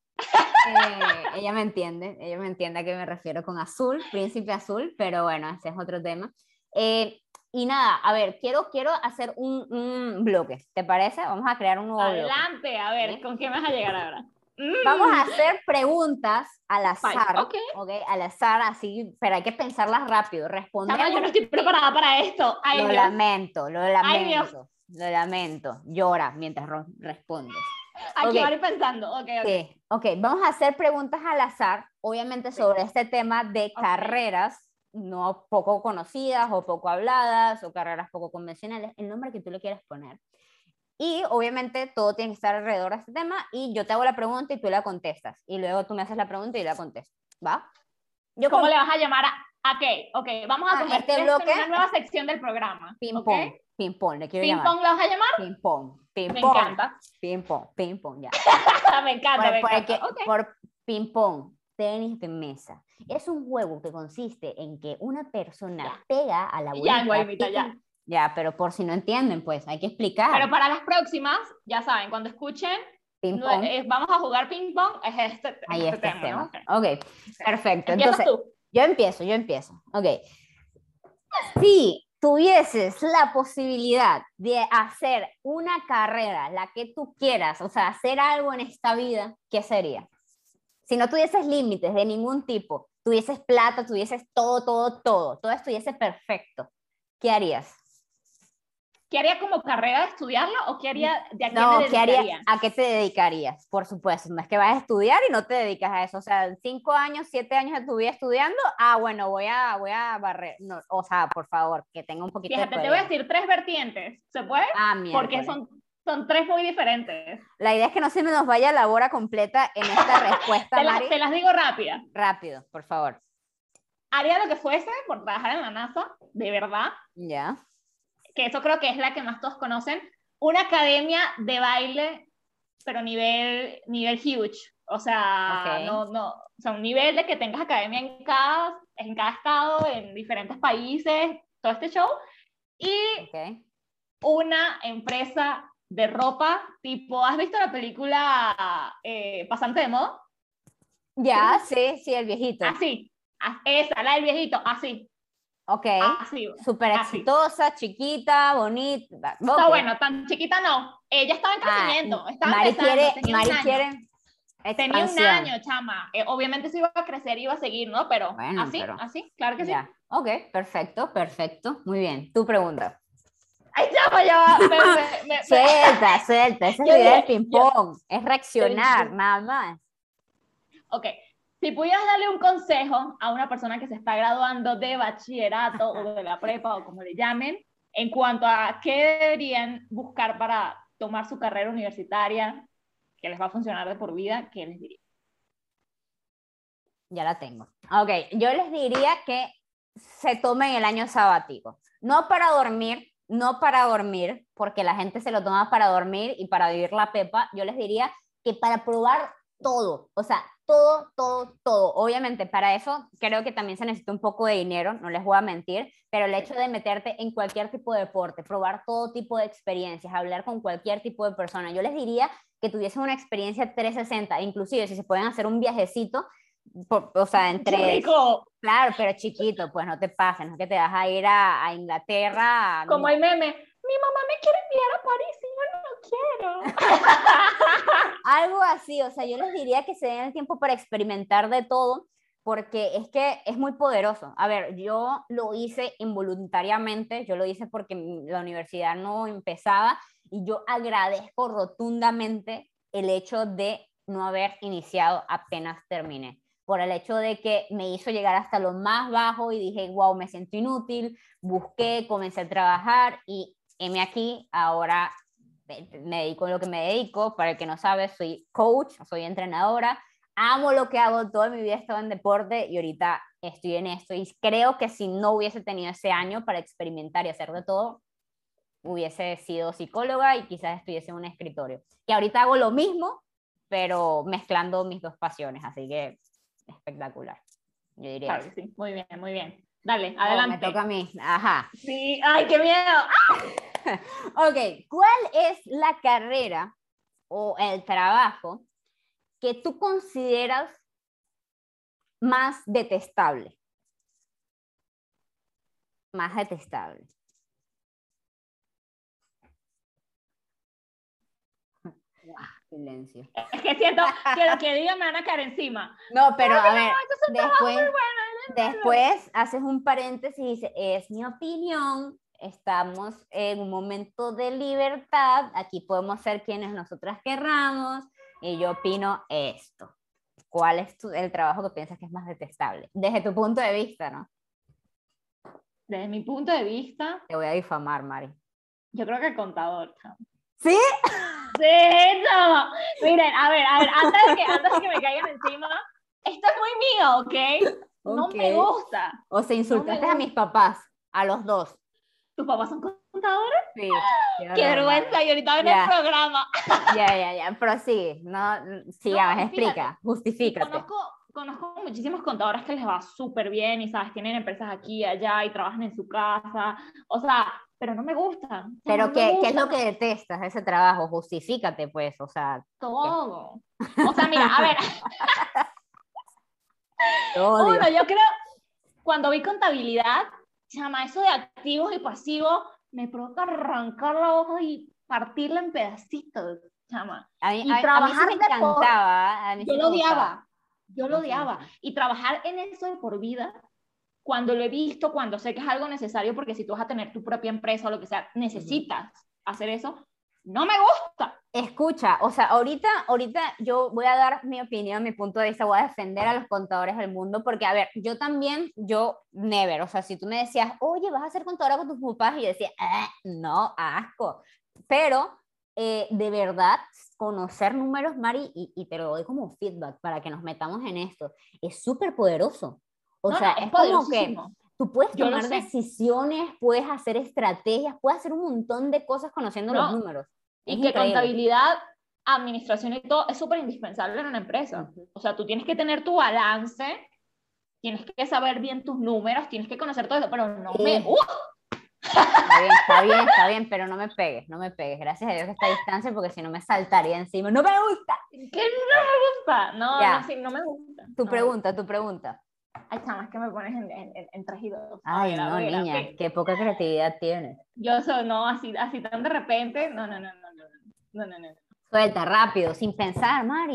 Eh, ella me entiende, ella me entiende a qué me refiero con azul, príncipe azul, pero bueno, ese es otro tema. Eh, y nada, a ver, quiero, quiero hacer un, un, bloque, ¿te parece? Vamos a crear un nuevo Adelante, a ver, ¿con qué vas a llegar ahora? Vamos a mm. hacer preguntas al azar, okay. okay. Al azar, así, pero hay que pensarlas rápido, responder. yo no estoy preparada para esto. lo lamento, lo lamento, lo lamento. Llora mientras respondes. Aquí okay. pensando, ok, ok. Sí, ok, vamos a hacer preguntas al azar, obviamente sobre este tema de carreras no poco conocidas o poco habladas o carreras poco convencionales, el nombre que tú le quieras poner. Y obviamente todo tiene que estar alrededor de este tema y yo te hago la pregunta y tú la contestas. Y luego tú me haces la pregunta y la contesto. ¿Va? Yo ¿Cómo le vas a llamar a, a qué? Ok, vamos a ah, este bloque, una nueva sección del programa. Ping pong. Ping pong, le quiero ping pong la vas a llamar? Ping pong. Ping me pong. encanta. Ping pong, ping pong, ya. me encanta, me encanta. Por ping pong tenis de mesa. Es un juego que consiste en que una persona pega a la bolita. Ya, ya. pero por si no entienden, pues hay que explicar. Pero para las próximas, ya saben, cuando escuchen, vamos a jugar ping pong, es este, Ahí este tema. Ok, perfecto. Entonces, yo empiezo, yo empiezo. Ok. Si tuvieses la posibilidad de hacer una carrera, la que tú quieras, o sea, hacer algo en esta vida, ¿qué sería? si no tuvieses límites de ningún tipo, tuvieses plata, tuvieses todo, todo, todo, todo estuviese perfecto, ¿qué harías? ¿Qué haría como carrera de estudiarlo o qué haría de a qué no, ¿qué haría, ¿a qué te dedicarías? Por supuesto, no es que vas a estudiar y no te dedicas a eso, o sea, cinco años, siete años de tu vida estudiando, ah, bueno, voy a, voy a barrer, no, o sea, por favor, que tenga un poquito Fíjate, te voy a decir tres vertientes, ¿se puede? Ah, Porque son son tres muy diferentes. La idea es que no se nos vaya la hora completa en esta respuesta, te, Mari. te las digo rápida. Rápido, por favor. Haría lo que fuese por trabajar en la NASA, de verdad. Ya. Que eso creo que es la que más todos conocen. Una academia de baile, pero nivel, nivel huge. O sea, no, no, o sea, un nivel de que tengas academia en cada, en cada estado, en diferentes países, todo este show. Y una empresa de ropa, tipo, ¿has visto la película eh, Pasante de Moda? Ya, sí, sí, el viejito. Así, esa, la del viejito, así. Ok, súper exitosa, chiquita, bonita. No, bueno, tan chiquita no. Ella estaba en ah, crecimiento. estaba Mari quiere, tenía Mari quiere Tenía un año, chama. Eh, obviamente se iba a crecer, iba a seguir, ¿no? Pero así, así, claro que sí. Ok, perfecto, perfecto. Muy bien. Tu pregunta. Ay, ya, ya suelta, suelta. Esa es la idea del ping-pong. Es reaccionar, nada más. Ok. Si pudieras darle un consejo a una persona que se está graduando de bachillerato o de la prepa o como le llamen, en cuanto a qué deberían buscar para tomar su carrera universitaria, que les va a funcionar de por vida, ¿qué les diría? Ya la tengo. Ok, yo les diría que se tomen el año sabático. No para dormir, no para dormir, porque la gente se lo toma para dormir y para vivir la pepa. Yo les diría que para probar todo, o sea, todo, todo, todo. Obviamente, para eso creo que también se necesita un poco de dinero, no les voy a mentir, pero el hecho de meterte en cualquier tipo de deporte, probar todo tipo de experiencias, hablar con cualquier tipo de persona, yo les diría que tuviesen una experiencia 360, inclusive si se pueden hacer un viajecito, o sea, entre... Claro, pero chiquito, pues no te pases, no es que te vas a ir a, a Inglaterra. Como el meme, mi mamá me quiere enviar a París y yo no quiero. Algo así, o sea, yo les diría que se den el tiempo para experimentar de todo, porque es que es muy poderoso. A ver, yo lo hice involuntariamente, yo lo hice porque la universidad no empezaba y yo agradezco rotundamente el hecho de no haber iniciado apenas terminé por el hecho de que me hizo llegar hasta lo más bajo y dije, wow, me siento inútil, busqué, comencé a trabajar y heme aquí, ahora me dedico a lo que me dedico, para el que no sabe, soy coach, soy entrenadora, amo lo que hago, toda mi vida he estado en deporte y ahorita estoy en esto y creo que si no hubiese tenido ese año para experimentar y hacer de todo, hubiese sido psicóloga y quizás estuviese en un escritorio. Y ahorita hago lo mismo, pero mezclando mis dos pasiones, así que espectacular. Yo diría. Claro, sí, muy bien, muy bien. Dale, adelante. me toca a mí. Ajá. Sí, ay, qué miedo. ok, ¿cuál es la carrera o el trabajo que tú consideras más detestable? Más detestable. Silencio. Es que siento que lo que diga me van a caer encima. No, pero a ver, después, después haces un paréntesis y dices, es mi opinión, estamos en un momento de libertad, aquí podemos ser quienes nosotras querramos, y yo opino esto. ¿Cuál es el trabajo que piensas que es más detestable? Desde tu punto de vista, ¿no? Desde mi punto de vista. Te voy a difamar, Mari. Yo creo que el contador. ¿Sí? Sí, no. Miren, a ver, a ver, antes de, que, antes de que me caigan encima, esto es muy mío, ¿ok? No me gusta. O se insultaste a mis papás, a los dos. ¿Tus papás son contadores? Sí. Qué vergüenza, y ahorita ven el programa. Ya, ya, ya, pero sí, no, sigamos, explica, justifícate. Conozco, conozco muchísimos contadores que les va súper bien y, ¿sabes? Tienen empresas aquí y allá y trabajan en su casa. O sea, pero no me gusta. Pero ¿qué, ¿qué, es lo que detestas de ese trabajo? Justifícate, pues, o sea. Todo. O sea, mira, a ver. Uno, yo creo, cuando vi contabilidad, llama eso de activos y pasivos, me provoca arrancar la hoja y partirla en pedacitos, llama. A mí, y trabajar me encantaba. yo lo odiaba. Yo lo odiaba. Y trabajar en eso de por vida cuando lo he visto, cuando sé que es algo necesario, porque si tú vas a tener tu propia empresa o lo que sea, necesitas hacer eso, no me gusta. Escucha, o sea, ahorita, ahorita yo voy a dar mi opinión, mi punto de vista, voy a defender a los contadores del mundo, porque, a ver, yo también, yo, never, o sea, si tú me decías, oye, vas a ser contadora con tus papás, y yo decía, ah, no, asco, pero eh, de verdad, conocer números, Mari, y, y te lo doy como feedback para que nos metamos en esto, es súper poderoso. O sea, es, como que tú puedes tomar decisiones, puedes hacer estrategias, puedes hacer un montón de cosas conociendo los números. y que contabilidad, administración y todo es súper indispensable en una empresa. O sea, tú tienes que tener tu balance, tienes que saber bien tus números, tienes que conocer todo eso, pero no me... ¡Uh! Está bien, está bien, está bien, pero no me pegues, no me pegues. Gracias a Dios que está a distancia porque si no me saltaría encima. ¡No me gusta! ¿Qué no me gusta? No, no, sí, no me gusta. Tu pregunta, tu pregunta. Ay, chamas, que me pones en, en, en Ay, no, niña, qué poca creatividad tienes. Yo soy, no, así, así tan de repente, no, no, no, no, no, no, no, no. Suelta, rápido, sin pensar, Mari.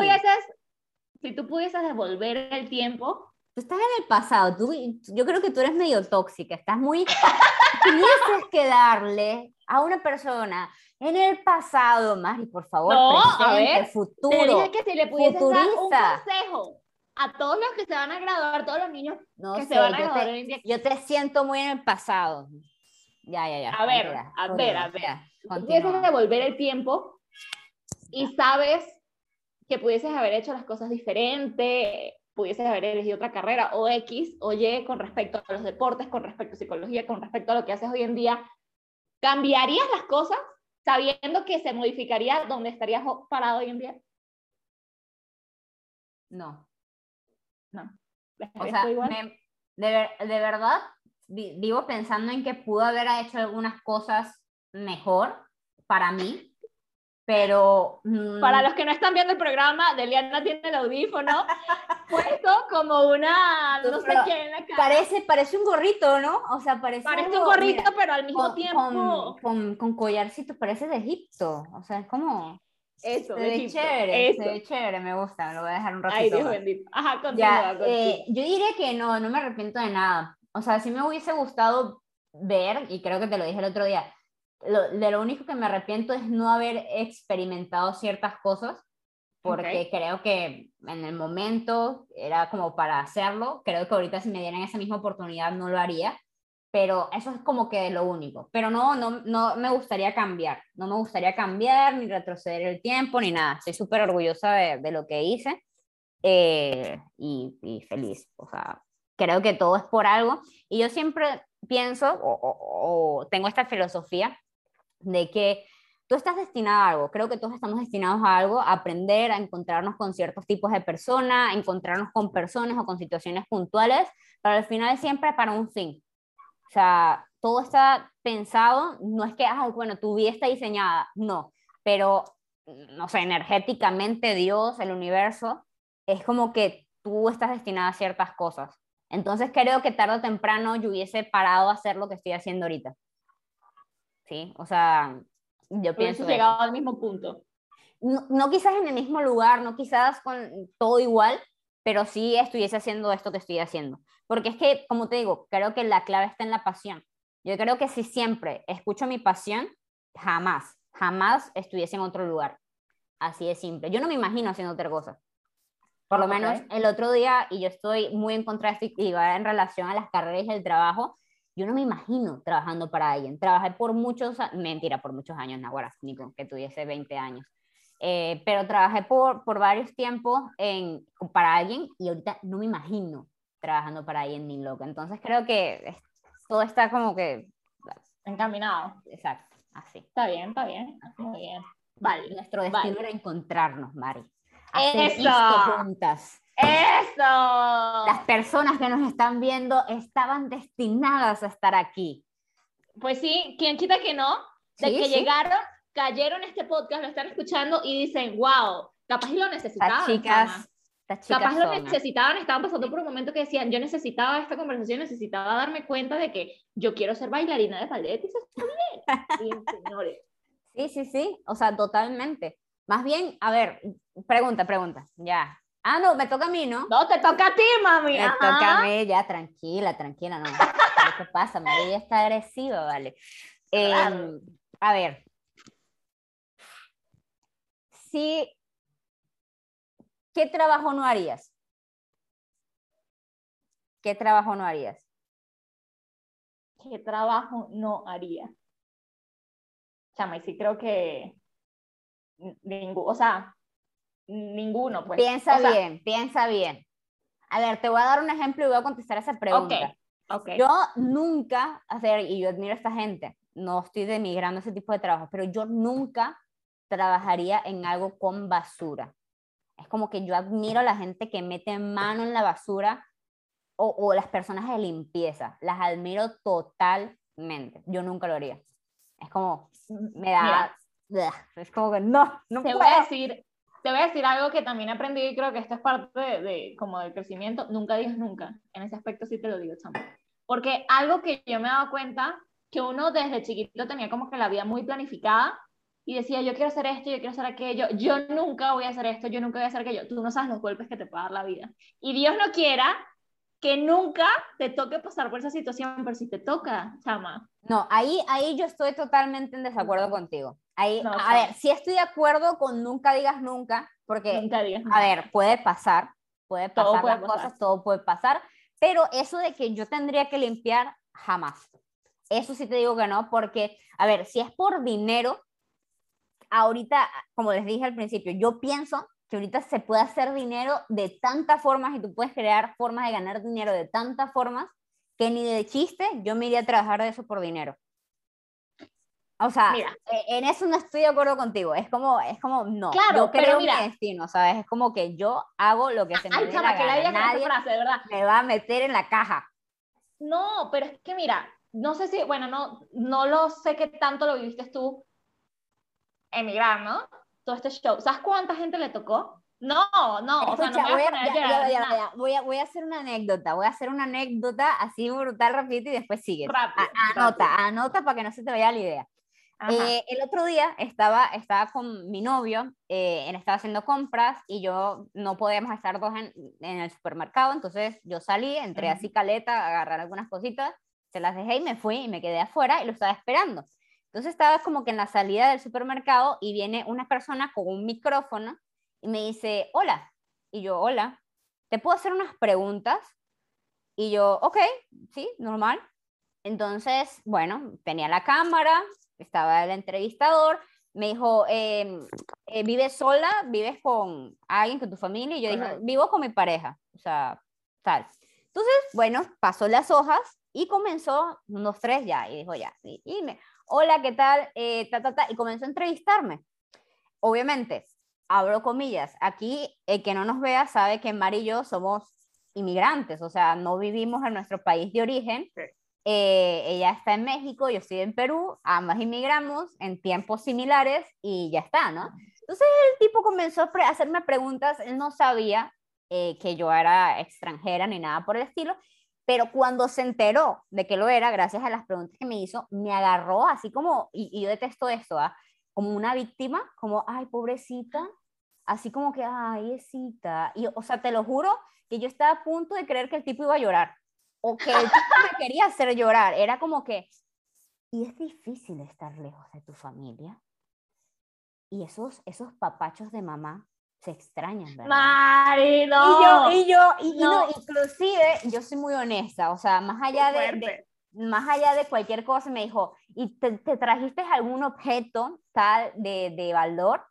si tú pudieses devolver el tiempo. Tú estás en el pasado, tú, yo creo que tú eres medio tóxica, estás muy... Tienes que darle a una persona en el pasado, Mari, por favor, no, presente, a ver, futuro, te dije que si le pudieses dar un consejo a todos los que se van a graduar, todos los niños no que se van a graduar hoy en día. Yo te siento muy en el pasado. Ya, ya, ya. A ver, a ver, a ver. Puedes devolver el tiempo y sabes que pudieses haber hecho las cosas diferentes, pudieses haber elegido otra carrera o X o Y con respecto a los deportes, con respecto a psicología, con respecto a lo que haces hoy en día, ¿cambiarías las cosas sabiendo que se modificaría donde estarías parado hoy en día? No. No. O sea, de, de, verdad, vivo pensando en que pudo haber hecho algunas cosas mejor para mí, pero... Mm, para los que no están viendo el programa, Deliana tiene el audífono puesto como una, no, sé qué en la cara. Parece, parece un gorrito, ¿no? O sea, parece... Parece un gorrito, pero al mismo tiempo... Con, con, collarcito, parece de Egipto, o sea, es como... Eso, se ve chévere, se ve chévere, me gusta, lo voy a dejar un ratito. Ay, Dios bendito. Ajá, continúa, eh, yo diría que no, no me arrepiento de nada. O sea, sí me hubiese gustado ver, y creo que te lo dije el otro día, lo, de lo único que me arrepiento es no haber experimentado ciertas cosas, porque creo que en el momento era como para hacerlo. Creo que ahorita si me dieran esa misma oportunidad no lo haría, pero eso es como que lo único. Pero no, no, no me gustaría cambiar, no me gustaría cambiar ni retroceder el tiempo ni nada. Estoy súper orgullosa de, de, lo que hice eh, y, y, feliz. O sea, creo que todo es por algo. Y yo siempre pienso o, o tengo esta filosofía de que tú estás destinado a algo, creo que todos estamos destinados a algo, a aprender, a encontrarnos con ciertos tipos de personas, a encontrarnos con personas o con situaciones puntuales, pero al final siempre para un fin. O sea, todo está pensado, no es que, ah, bueno, tu vida está diseñada, no, pero, no sé, energéticamente Dios, el universo, es como que tú estás destinada a ciertas cosas. Entonces creo que tarde o temprano yo hubiese parado a hacer lo que estoy haciendo ahorita. ¿sí? O sea, yo pienso... llegado al mismo punto. No, no, quizás en el mismo lugar, no quizás con todo igual, pero sí estuviese haciendo esto que estoy haciendo. Porque es que, como te digo, creo que la clave está en la pasión. Yo creo que si siempre escucho mi pasión, jamás, jamás estuviese en otro lugar. Así de simple. Yo no me imagino haciendo otra cosa. Por lo menos el otro día, y yo estoy muy en contra de esto y va en relación a las carreras y el trabajo, yo no me imagino trabajando para alguien. Trabajé por muchos, mentira, por muchos años, Nahuara, ni que tuviese 20 años. Eh, pero trabajé por, por varios tiempos en, para alguien y ahorita no me imagino trabajando para alguien ni loca. Entonces creo que todo está como que... Encaminado. Exacto, así. Está bien, está bien, muy bien. Vale. Nuestro destino era encontrarnos, Mari. Hacer Eso. juntas. Eso. Las personas que nos están viendo estaban destinadas a estar aquí. Pues sí, quien quita que no, de que llegaron, cayeron este podcast, lo están escuchando y dicen, wow, capaz lo necesitaban. chicas, capaz lo necesitaban, estaban pasando por un momento que decían, yo necesitaba esta conversación, necesitaba darme cuenta de que yo quiero ser bailarina de ballet y eso está bien. señores. Sí, sí, sí, o sea, totalmente. Más bien, a ver, pregunta, pregunta, ya, Ah, no, me toca a mí, ¿no? No, te toca a ti, mami. Me toca a mí, ya, tranquila, tranquila, no. ¿Qué pasa? María está agresiva, vale. Em, a ver. Sí. ¿Qué trabajo no harías? ¿Qué trabajo no harías? ¿Qué trabajo no haría? Chama, y sí creo que ningún, o sea, ninguno, pues. Piensa bien, piensa bien. A ver, te voy a dar un ejemplo y voy a contestar esa pregunta. Okay, Yo nunca, hacer, y yo admiro a esta gente, no estoy demigrando ese tipo de trabajo, pero yo nunca trabajaría en algo con basura. Es como que yo admiro a la gente que mete mano en la basura o, o las personas de limpieza. Las admiro totalmente. Yo nunca lo haría. Es como, me da... es como que no, no Te voy a decir, te voy a decir algo que también aprendí y creo que esto es parte de, como del crecimiento. Nunca digas nunca. En ese aspecto sí te lo digo, chamo. Porque algo que yo me he dado cuenta, que uno desde chiquito tenía como que la vida muy planificada y decía, yo quiero hacer esto, yo quiero hacer aquello, yo nunca voy a hacer esto, yo nunca voy a hacer aquello. Tú no sabes los golpes que te puede dar la vida. Y Dios no quiera que nunca te toque pasar por esa situación, pero si te toca, chama. No, ahí, ahí yo estoy totalmente en desacuerdo contigo. Ahí, a ver, sí estoy de acuerdo con nunca digas nunca, porque, nunca digas a ver, puede pasar, puede pasar las cosas, todo puede pasar, pero eso de que yo tendría que limpiar, jamás. Eso sí te digo que no, porque, a ver, si es por dinero, ahorita, como les dije al principio, yo pienso que ahorita se puede hacer dinero de tantas formas y tú puedes crear formas de ganar dinero de tantas formas que ni de chiste yo me iría a trabajar de eso por dinero. O sea, e, en eso no estoy de acuerdo contigo. Es como, es como, no. Claro, yo creo pero mira, mi destino, ¿sabes? Es como que yo hago lo que se me dé la gana. Nadie frase, de verdad. me va a meter en la caja. No, pero es que mira, no sé si, bueno, no, no lo sé qué tanto lo viviste tú emigrar, ¿no? Todo este show. ¿Sabes cuánta gente le tocó? No, no, o sea, no voy, a, voy, a, voy, a, hacer una anécdota, voy a hacer una anécdota así brutal, rapidito y después sigue. anota, anota para que no se te vaya la idea. Eh, el otro día estaba, estaba con mi novio, eh, él estaba haciendo compras y yo no podíamos estar dos en, en el supermercado, entonces yo salí, entré así caleta, a agarrar algunas cositas, se las dejé y me fui y me quedé afuera y lo estaba esperando. Entonces estaba como que en la salida del supermercado y viene una persona con un micrófono y me dice, hola. Y yo, hola, ¿te puedo hacer unas preguntas? Y yo, ok, sí, normal. Entonces, bueno, tenía la cámara, estaba el entrevistador, me dijo, em, eh, ¿vives sola? ¿Vives con alguien, con tu familia? Y yo dije, vivo con mi pareja, o sea, tal. Entonces, bueno, pasó las hojas y comenzó, unos tres ya, y dijo ya, y, me, hola, ¿qué tal? Eh, ta, ta, ta, y comenzó a entrevistarme. Obviamente, abro comillas, aquí el que no nos vea sabe que Mari y yo somos inmigrantes, o sea, no vivimos en nuestro país de origen, eh, ella está en México, yo estoy en Perú, ambas inmigramos en tiempos similares y ya está, ¿no? Entonces el tipo comenzó a hacerme preguntas, él no sabía eh, que yo era extranjera ni nada por el estilo, pero cuando se enteró de que lo era, gracias a las preguntas que me hizo, me agarró así como, y, yo detesto esto, ¿ah? como una víctima, como, ay, pobrecita, así como que, ay, esita, y o sea, te lo juro que yo estaba a punto de creer que el tipo iba a llorar o que el tipo me quería hacer llorar. Era como que, y es difícil estar lejos de tu familia. Y esos, esos papachos de mamá se extrañan, ¿verdad? Mari, Y yo, y yo, y, no. inclusive, yo soy muy honesta, o sea, más allá de, más allá de cualquier cosa, me dijo, ¿y te, trajiste algún objeto tal de, de valor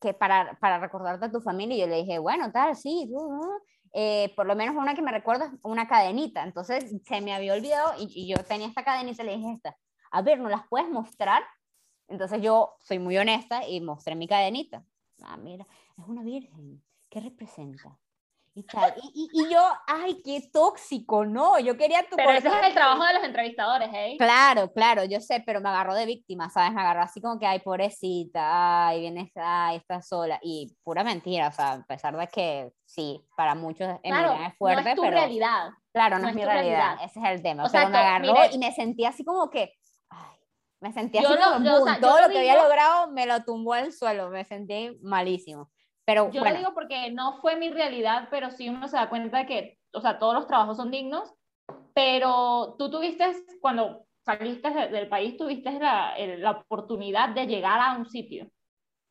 que para, para recordarte a tu familia? Y yo le dije, bueno, tal, sí, eh, por lo menos una que me recuerda una cadenita. Entonces se me había olvidado y, yo tenía esta cadenita y le dije esta, a ver, ¿no las puedes mostrar? Entonces yo soy muy honesta y mostré mi cadenita. Ah, mira, es una virgen. ¿Qué representa? Y, tal. Y, y, yo, ay, qué tóxico, no, yo quería tu... Pero ese es el trabajo de los entrevistadores, ¿eh? Claro, claro, yo sé, pero me agarró de víctima, ¿sabes? Me agarró así como que, ay, pobrecita, ay, vienes, ay, estás sola, y pura mentira, o sea, a pesar de que sí, para muchos claro, es fuerte, no es tu realidad. Claro, no, es mi realidad. ese es el tema, o sea, me agarró y me sentí así como que, ay, me sentí así como, todo lo, que había logrado me lo tumbó al suelo, me sentí malísimo. Pero, Yo lo digo porque no fue mi realidad, pero sí uno se da cuenta de que, o sea, todos los trabajos son dignos, pero tú tuviste, cuando saliste del país, tuviste la, la oportunidad de llegar a un sitio.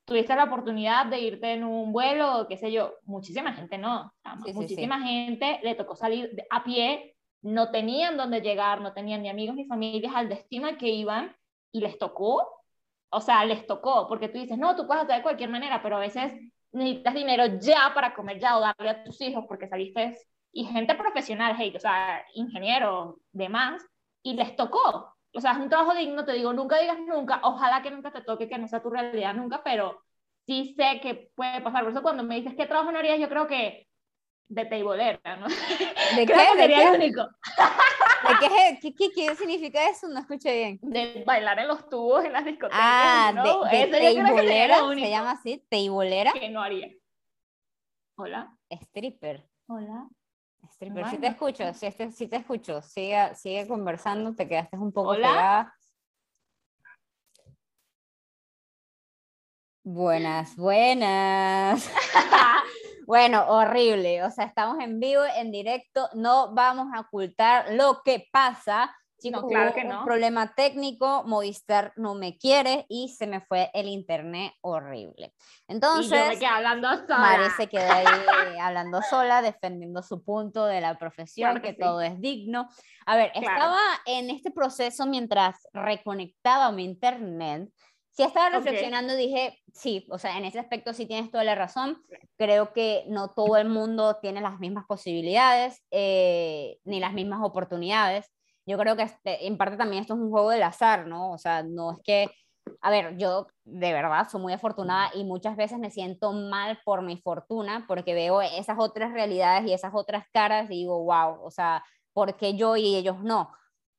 Tuviste la oportunidad de irte en un vuelo, qué sé yo. Muchísima gente no. muchísima gente le tocó salir a pie, no tenían dónde llegar, no tenían ni amigos ni familias al destino al que iban y les tocó. O sea, les tocó, porque tú dices, no, tú puedes hacer de cualquier manera, pero a veces necesitas dinero ya para comer ya o darle a tus hijos porque saliste y gente profesional, hey, o sea, ingeniero, demás, y les tocó. O sea, es un trabajo digno, te digo, nunca digas nunca, ojalá que nunca te toque, que no sea tu realidad nunca, pero sí sé que puede pasar. Por eso cuando me dices qué trabajo no harías, yo creo que de teibolera, ¿no? ¿De qué? sería el único. ¿De qué, qué, qué, significa eso? No escuché bien. De bailar en los tubos en las discotecas. Ah, ¿no? de, de teibolera, se llama así, teibolera. Que no haría. Hola. Stripper. Hola. Stripper, sí te escucho, sí, este, sí te escucho. Sigue, sigue conversando, te quedaste un poco ¿Hola? pegada. Buenas, buenas. Bueno, horrible. O sea, estamos en vivo, en directo. No vamos a ocultar lo que pasa. Chicos, claro que no. un problema técnico, Movistar no me quiere y se me fue el internet horrible. Entonces, y yo me quedé hablando sola. Mari se quedó ahí hablando sola, defendiendo su punto de la profesión, que, todo es digno. A ver, estaba en este proceso mientras reconectaba mi internet sí estaba reflexionando y dije, sí, o sea, en ese aspecto sí tienes toda la razón. Creo que no todo el mundo tiene las mismas posibilidades eh, ni las mismas oportunidades. Yo creo que este, en parte también esto es un juego del azar, ¿no? O sea, no es que, a ver, yo de verdad soy muy afortunada y muchas veces me siento mal por mi fortuna porque veo esas otras realidades y esas otras caras y digo, wow, o sea, ¿por qué yo y ellos no?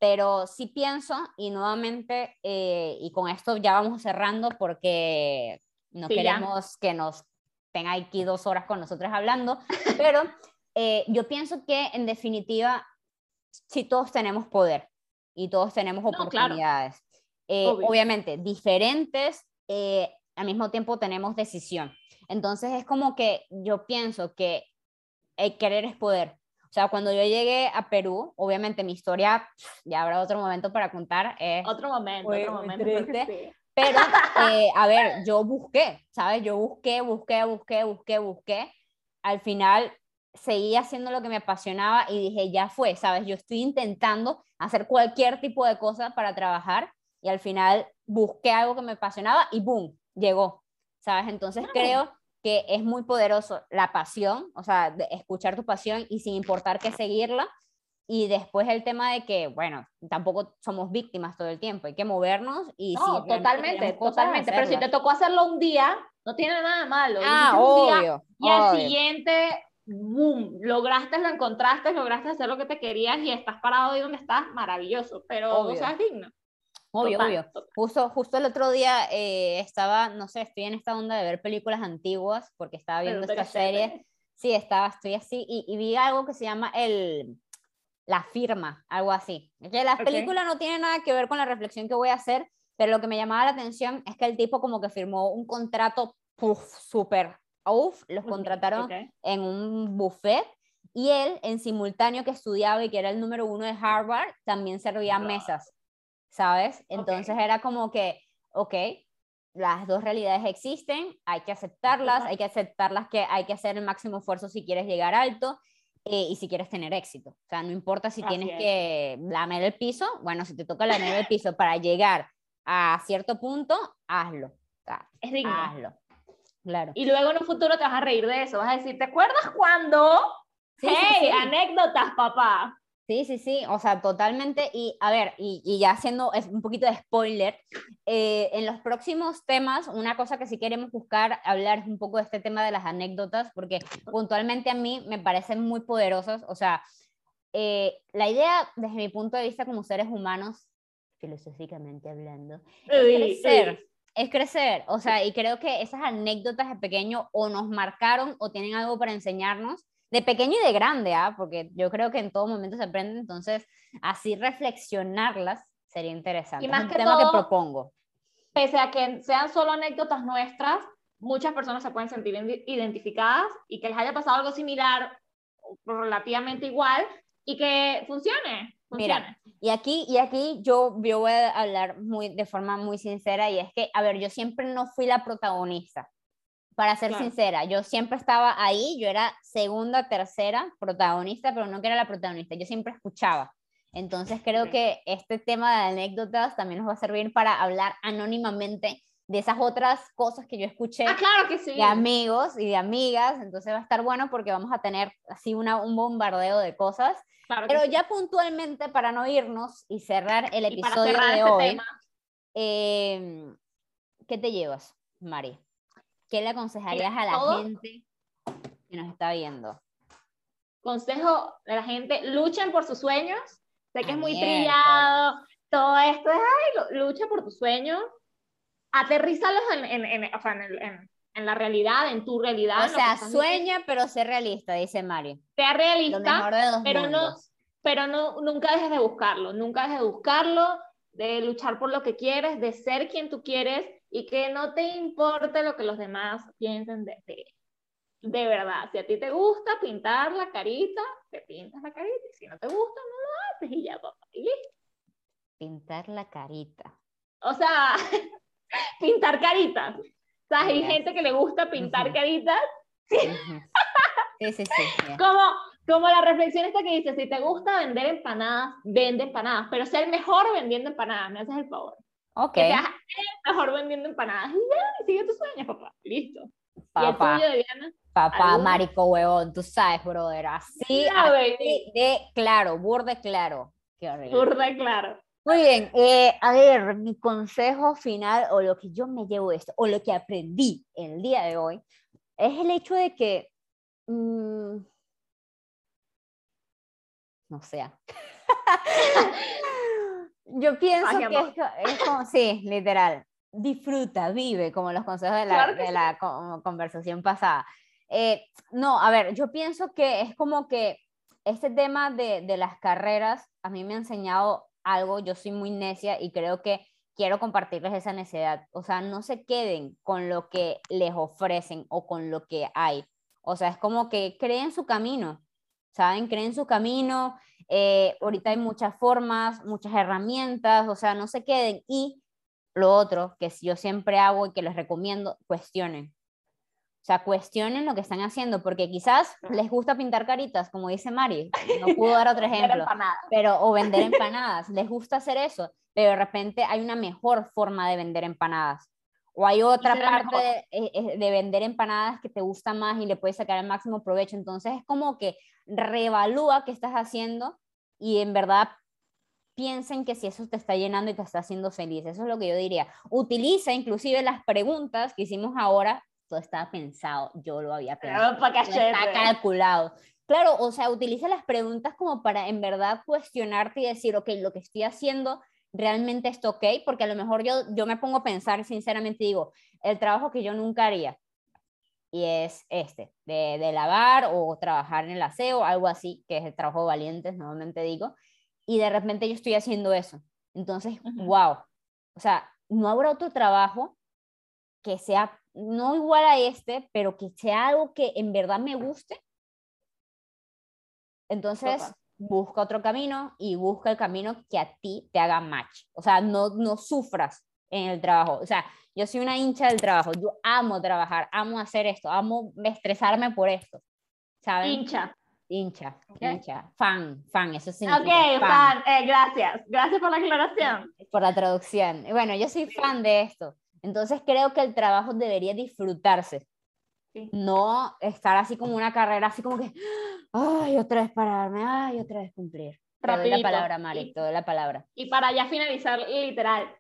Pero sí pienso, y nuevamente, eh, y con esto ya vamos cerrando porque no queremos que nos tenga aquí dos horas con nosotros hablando, pero eh, yo pienso que en definitiva, sí todos tenemos poder y todos tenemos oportunidades. Eh, obviamente, diferentes, al mismo tiempo tenemos decisión. Entonces es como que yo pienso que el querer es poder. O sea, cuando yo llegué a Perú, obviamente mi historia, ya habrá otro momento para contar. otro momento, otro momento. Pero, eh, a ver, yo busqué, ¿sabes? Yo busqué, busqué, busqué, busqué, busqué. Al final seguí haciendo lo que me apasionaba y dije, ya fue, ¿sabes? Yo estoy intentando hacer cualquier tipo de cosa para trabajar y al final busqué algo que me apasionaba y ¡boom! Llegó, ¿sabes? Entonces creo que es muy poderoso la pasión, o sea, de escuchar tu pasión y sin importar que seguirla. Y después el tema de que, bueno, tampoco somos víctimas todo el tiempo, hay que movernos y... No, totalmente, totalmente, pero si te tocó hacerlo un día, no tiene nada malo. Ah, obvio. y al siguiente, boom, lograste, lo encontraste, lograste hacer lo que te querías y estás parado ahí donde estás, maravilloso, pero obvio. o sea, es digno. Obvio, obvio. Justo, justo el otro día eh, estaba, no sé, estoy en esta onda de ver películas antiguas porque estaba viendo esta serie. Sí, estaba, estoy así y, vi algo que se llama el, la firma, algo así. Que la película no tiene nada que ver con la reflexión que voy a hacer, pero lo que me llamaba la atención es que el tipo como que firmó un contrato súper uff, los contrataron en un buffet y él en simultáneo que estudiaba y que era el número uno de Harvard, también servía mesas. ¿Sabes? Entonces era como que, ok, las dos realidades existen, hay que aceptarlas, hay que aceptarlas que hay que hacer el máximo esfuerzo si quieres llegar alto eh, y si quieres tener éxito. O sea, no importa si tienes que lamer el piso, bueno, si te toca lamer el piso para llegar a cierto punto, hazlo. es digno. Hazlo. Claro. Y luego en un futuro te vas a reír de eso, vas a decir, ¿te acuerdas cuando? hey, anécdotas, papá. Sí, sí, sí, o sea, totalmente. Y a ver, y, ya haciendo un poquito de spoiler, eh, en los próximos temas, una cosa que si queremos buscar hablar es un poco de este tema de las anécdotas, porque puntualmente a mí me parecen muy poderosas. O sea, eh, la idea desde mi punto de vista como seres humanos, filosóficamente hablando, es crecer. Es crecer, o sea, y creo que esas anécdotas de pequeño o nos marcaron o tienen algo para enseñarnos, de pequeño y de grande, ¿ah? porque yo creo que en todo momento se aprende, entonces así reflexionarlas sería interesante. Y más es un que tema todo, que propongo. Pese a que sean solo anécdotas nuestras, muchas personas se pueden sentir identificadas y que les haya pasado algo similar, relativamente igual, y que funcione. Mira, y aquí, y aquí yo, yo voy a hablar muy, de forma muy sincera y es que, a ver, yo siempre no fui la protagonista para ser sincera, yo siempre estaba ahí, yo era segunda, tercera protagonista, pero no que era la protagonista, yo siempre escuchaba. Entonces creo que este tema de anécdotas también nos va a servir para hablar anónimamente de esas otras cosas que yo escuché ah, claro que sí. de amigos y de amigas, entonces va a estar bueno porque vamos a tener así una, un bombardeo de cosas. Pero ya puntualmente para no irnos y cerrar el episodio de este hoy, em, ¿qué te llevas, Mari? ¿Qué le aconsejarías a la gente que nos está viendo? Consejo de la gente, luchen por sus sueños. Sé que es muy trillado, todo esto es, ay, lucha por tus sueños. Aterrízalos en, en, en, en, la realidad, en tu realidad. O sea, sueña, pero sé realista, dice Mario. Sea realista, pero, no, pero no, nunca dejes de buscarlo, nunca dejes de buscarlo, de luchar por lo que quieres, de ser quien tú quieres y que no te importe lo que los demás piensen de ti. De verdad, si a ti te gusta pintar la carita, te pintas la carita, y si no te gusta, no lo haces y ya, papá, y listo. Pintar la carita. O sea, pintar caritas. O sea, hay gente que le gusta pintar caritas. Sí. sí, sí, sí. Como, como la reflexión esta que dice, si te gusta vender empanadas, vende empanadas, pero sé el mejor vendiendo empanadas, me haces el favor. Ok. Que seas mejor vendiendo empanadas. Y ya, sigue tus sueños, papá. Listo. ¿Y el Papá, tuyo, Diana? papá, marico, huevón, tú sabes, brother. Así, de claro, burde claro. Qué horrible. Burda, claro. Muy bien, eh, a ver, mi consejo final o lo que yo me llevo de esto, o lo que aprendí el día de hoy, es el hecho de que, mm, no sé, yo pienso Ay, que es como, sí, literal, disfruta, vive, como los consejos de la, Claro que de sí. la co- conversación pasada. Eh, no, a ver, yo pienso que es como que este tema de, de las carreras a mí me ha enseñado algo, yo soy muy necia y creo que quiero compartirles esa necedad. O sea, no se queden con lo que les ofrecen o con lo que hay. O sea, es como que creen su camino, ¿saben? Creen su camino. eh, ahorita hay muchas formas, muchas herramientas, o sea, no se queden. Y lo otro que yo siempre hago y que les recomiendo, cuestionen. O sea, cuestionen lo que están haciendo, porque quizás les gusta pintar caritas, como dice Mari. No pudo dar otro ejemplo pero o vender empanadas, les gusta hacer eso, pero de repente hay una mejor forma de vender empanadas. O hay otra parte de, eh, eh, de vender empanadas que te gusta más y le puedes sacar el máximo provecho. Entonces es como que reevalúa qué estás haciendo y en verdad piensen que si eso te está llenando y te está haciendo feliz. Eso es lo que yo diría. Utiliza inclusive las preguntas que hicimos ahora. Todo estaba pensado, yo lo había pensado. No está cachete. calculado. Claro, o sea, utiliza las preguntas como para en verdad cuestionarte y decir, ok, lo que estoy haciendo realmente está ok, porque a lo mejor yo, yo me pongo a pensar sinceramente digo, el trabajo que yo nunca haría, y es este, de, de lavar o trabajar en el aseo, algo así, que es el trabajo valientes, normalmente digo, y de repente yo estoy haciendo eso. Entonces, Ujú. wow, o sea, no habrá otro trabajo que sea no igual a este, pero que sea algo que en verdad me guste. Entonces, Total. busca otro camino y busca el camino que a ti te haga match. O sea, no, no sufras en el trabajo. O sea, yo soy una hincha del trabajo. Yo amo trabajar, amo hacer esto, amo estresarme por esto. ¿Saben? Hincha. Hincha, Ok. hincha. Fan, fan, eso Ok, significa fan fan. Eh, gracias. Gracias por la aclaración. por la traducción. Bueno, yo soy fan de esto. Entonces creo que el trabajo debería disfrutarse. Sí. No estar así como una carrera, así como que, ay, otra vez pararme, ay, otra vez cumplir. Te doy la palabra, Mari, te doy la palabra. Y para ya finalizar, literal,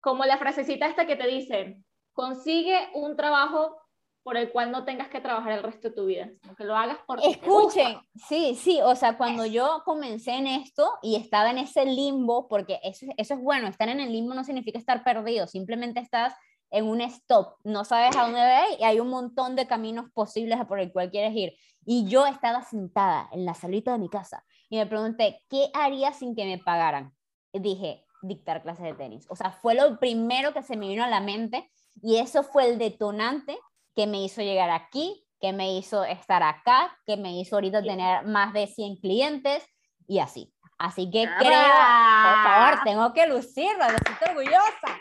como la frasecita esta que te dice, consigue un trabajo por el cual no tengas que trabajar el resto de tu vida, sino lo hagas te Escuchen, sí, sí, o sea, cuando yo comencé en esto y estaba en ese limbo, porque eso, eso es bueno, estar en el limbo no significa estar perdido, simplemente estás en un stop, no sabes a dónde ir y hay un montón de caminos posibles por el cual quieres ir. Y yo estaba sentada en la salita de mi casa y me pregunté, ¿qué haría sin que me pagaran? Dije, dictar clases de tenis. O sea, fue lo primero que se me vino a la mente y eso fue el detonante que me hizo llegar aquí, que me hizo estar acá, que me hizo ahorita Bien. tener más de 100 clientes y así. Así que creo, por favor, tengo que lucirlo, me siento orgullosa.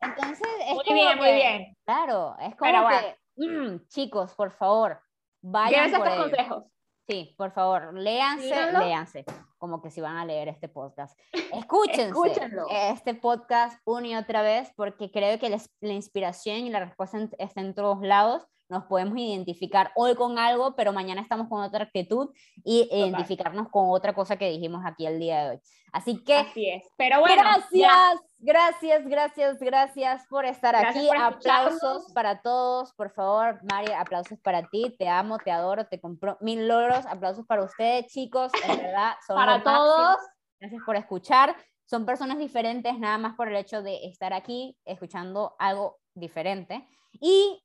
Entonces, es Muy bien, muy que- bien. Claro, es como Pero bueno. que, mm, chicos, por favor, vayan por estos ello. consejos. Sí, por favor, léanse, léanse, como que si van a leer este podcast. Escúchense Escúchenlo. este podcast una y otra vez porque creo que la, la inspiración y la respuesta en- está en todos lados. Nos podemos identificar hoy con algo, pero mañana estamos con otra actitud y identificarnos con otra cosa que dijimos aquí el día de hoy. Así que Así es. Pero bueno, gracias, ya. gracias, gracias, gracias por estar Gracias aquí. por aplausos para todos, por favor. María, aplausos para ti. Te amo, te adoro, te compro mil logros. Aplausos para ustedes, chicos. En verdad, son Para todos. Gracias por escuchar. Son personas diferentes, nada más por el hecho de estar aquí escuchando algo diferente. Y,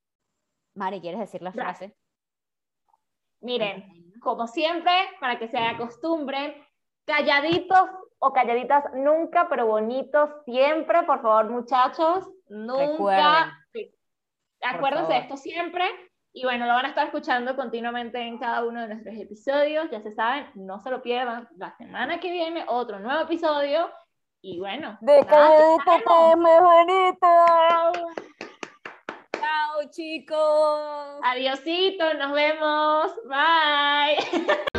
Mari, ¿quieres decir la frase? Miren, como siempre, para que se acostumbren, calladitos o calladitas nunca, pero bonitos siempre, por favor, muchachos, nunca. Recuerden. Acuérdense de esto siempre. Y bueno, lo van a estar escuchando continuamente en cada uno de nuestros episodios. Ya se saben, no se lo pierdan. La semana que viene, otro nuevo episodio. Y bueno, De nada, aquí chicos. Adiosito, nos vemos. Bye.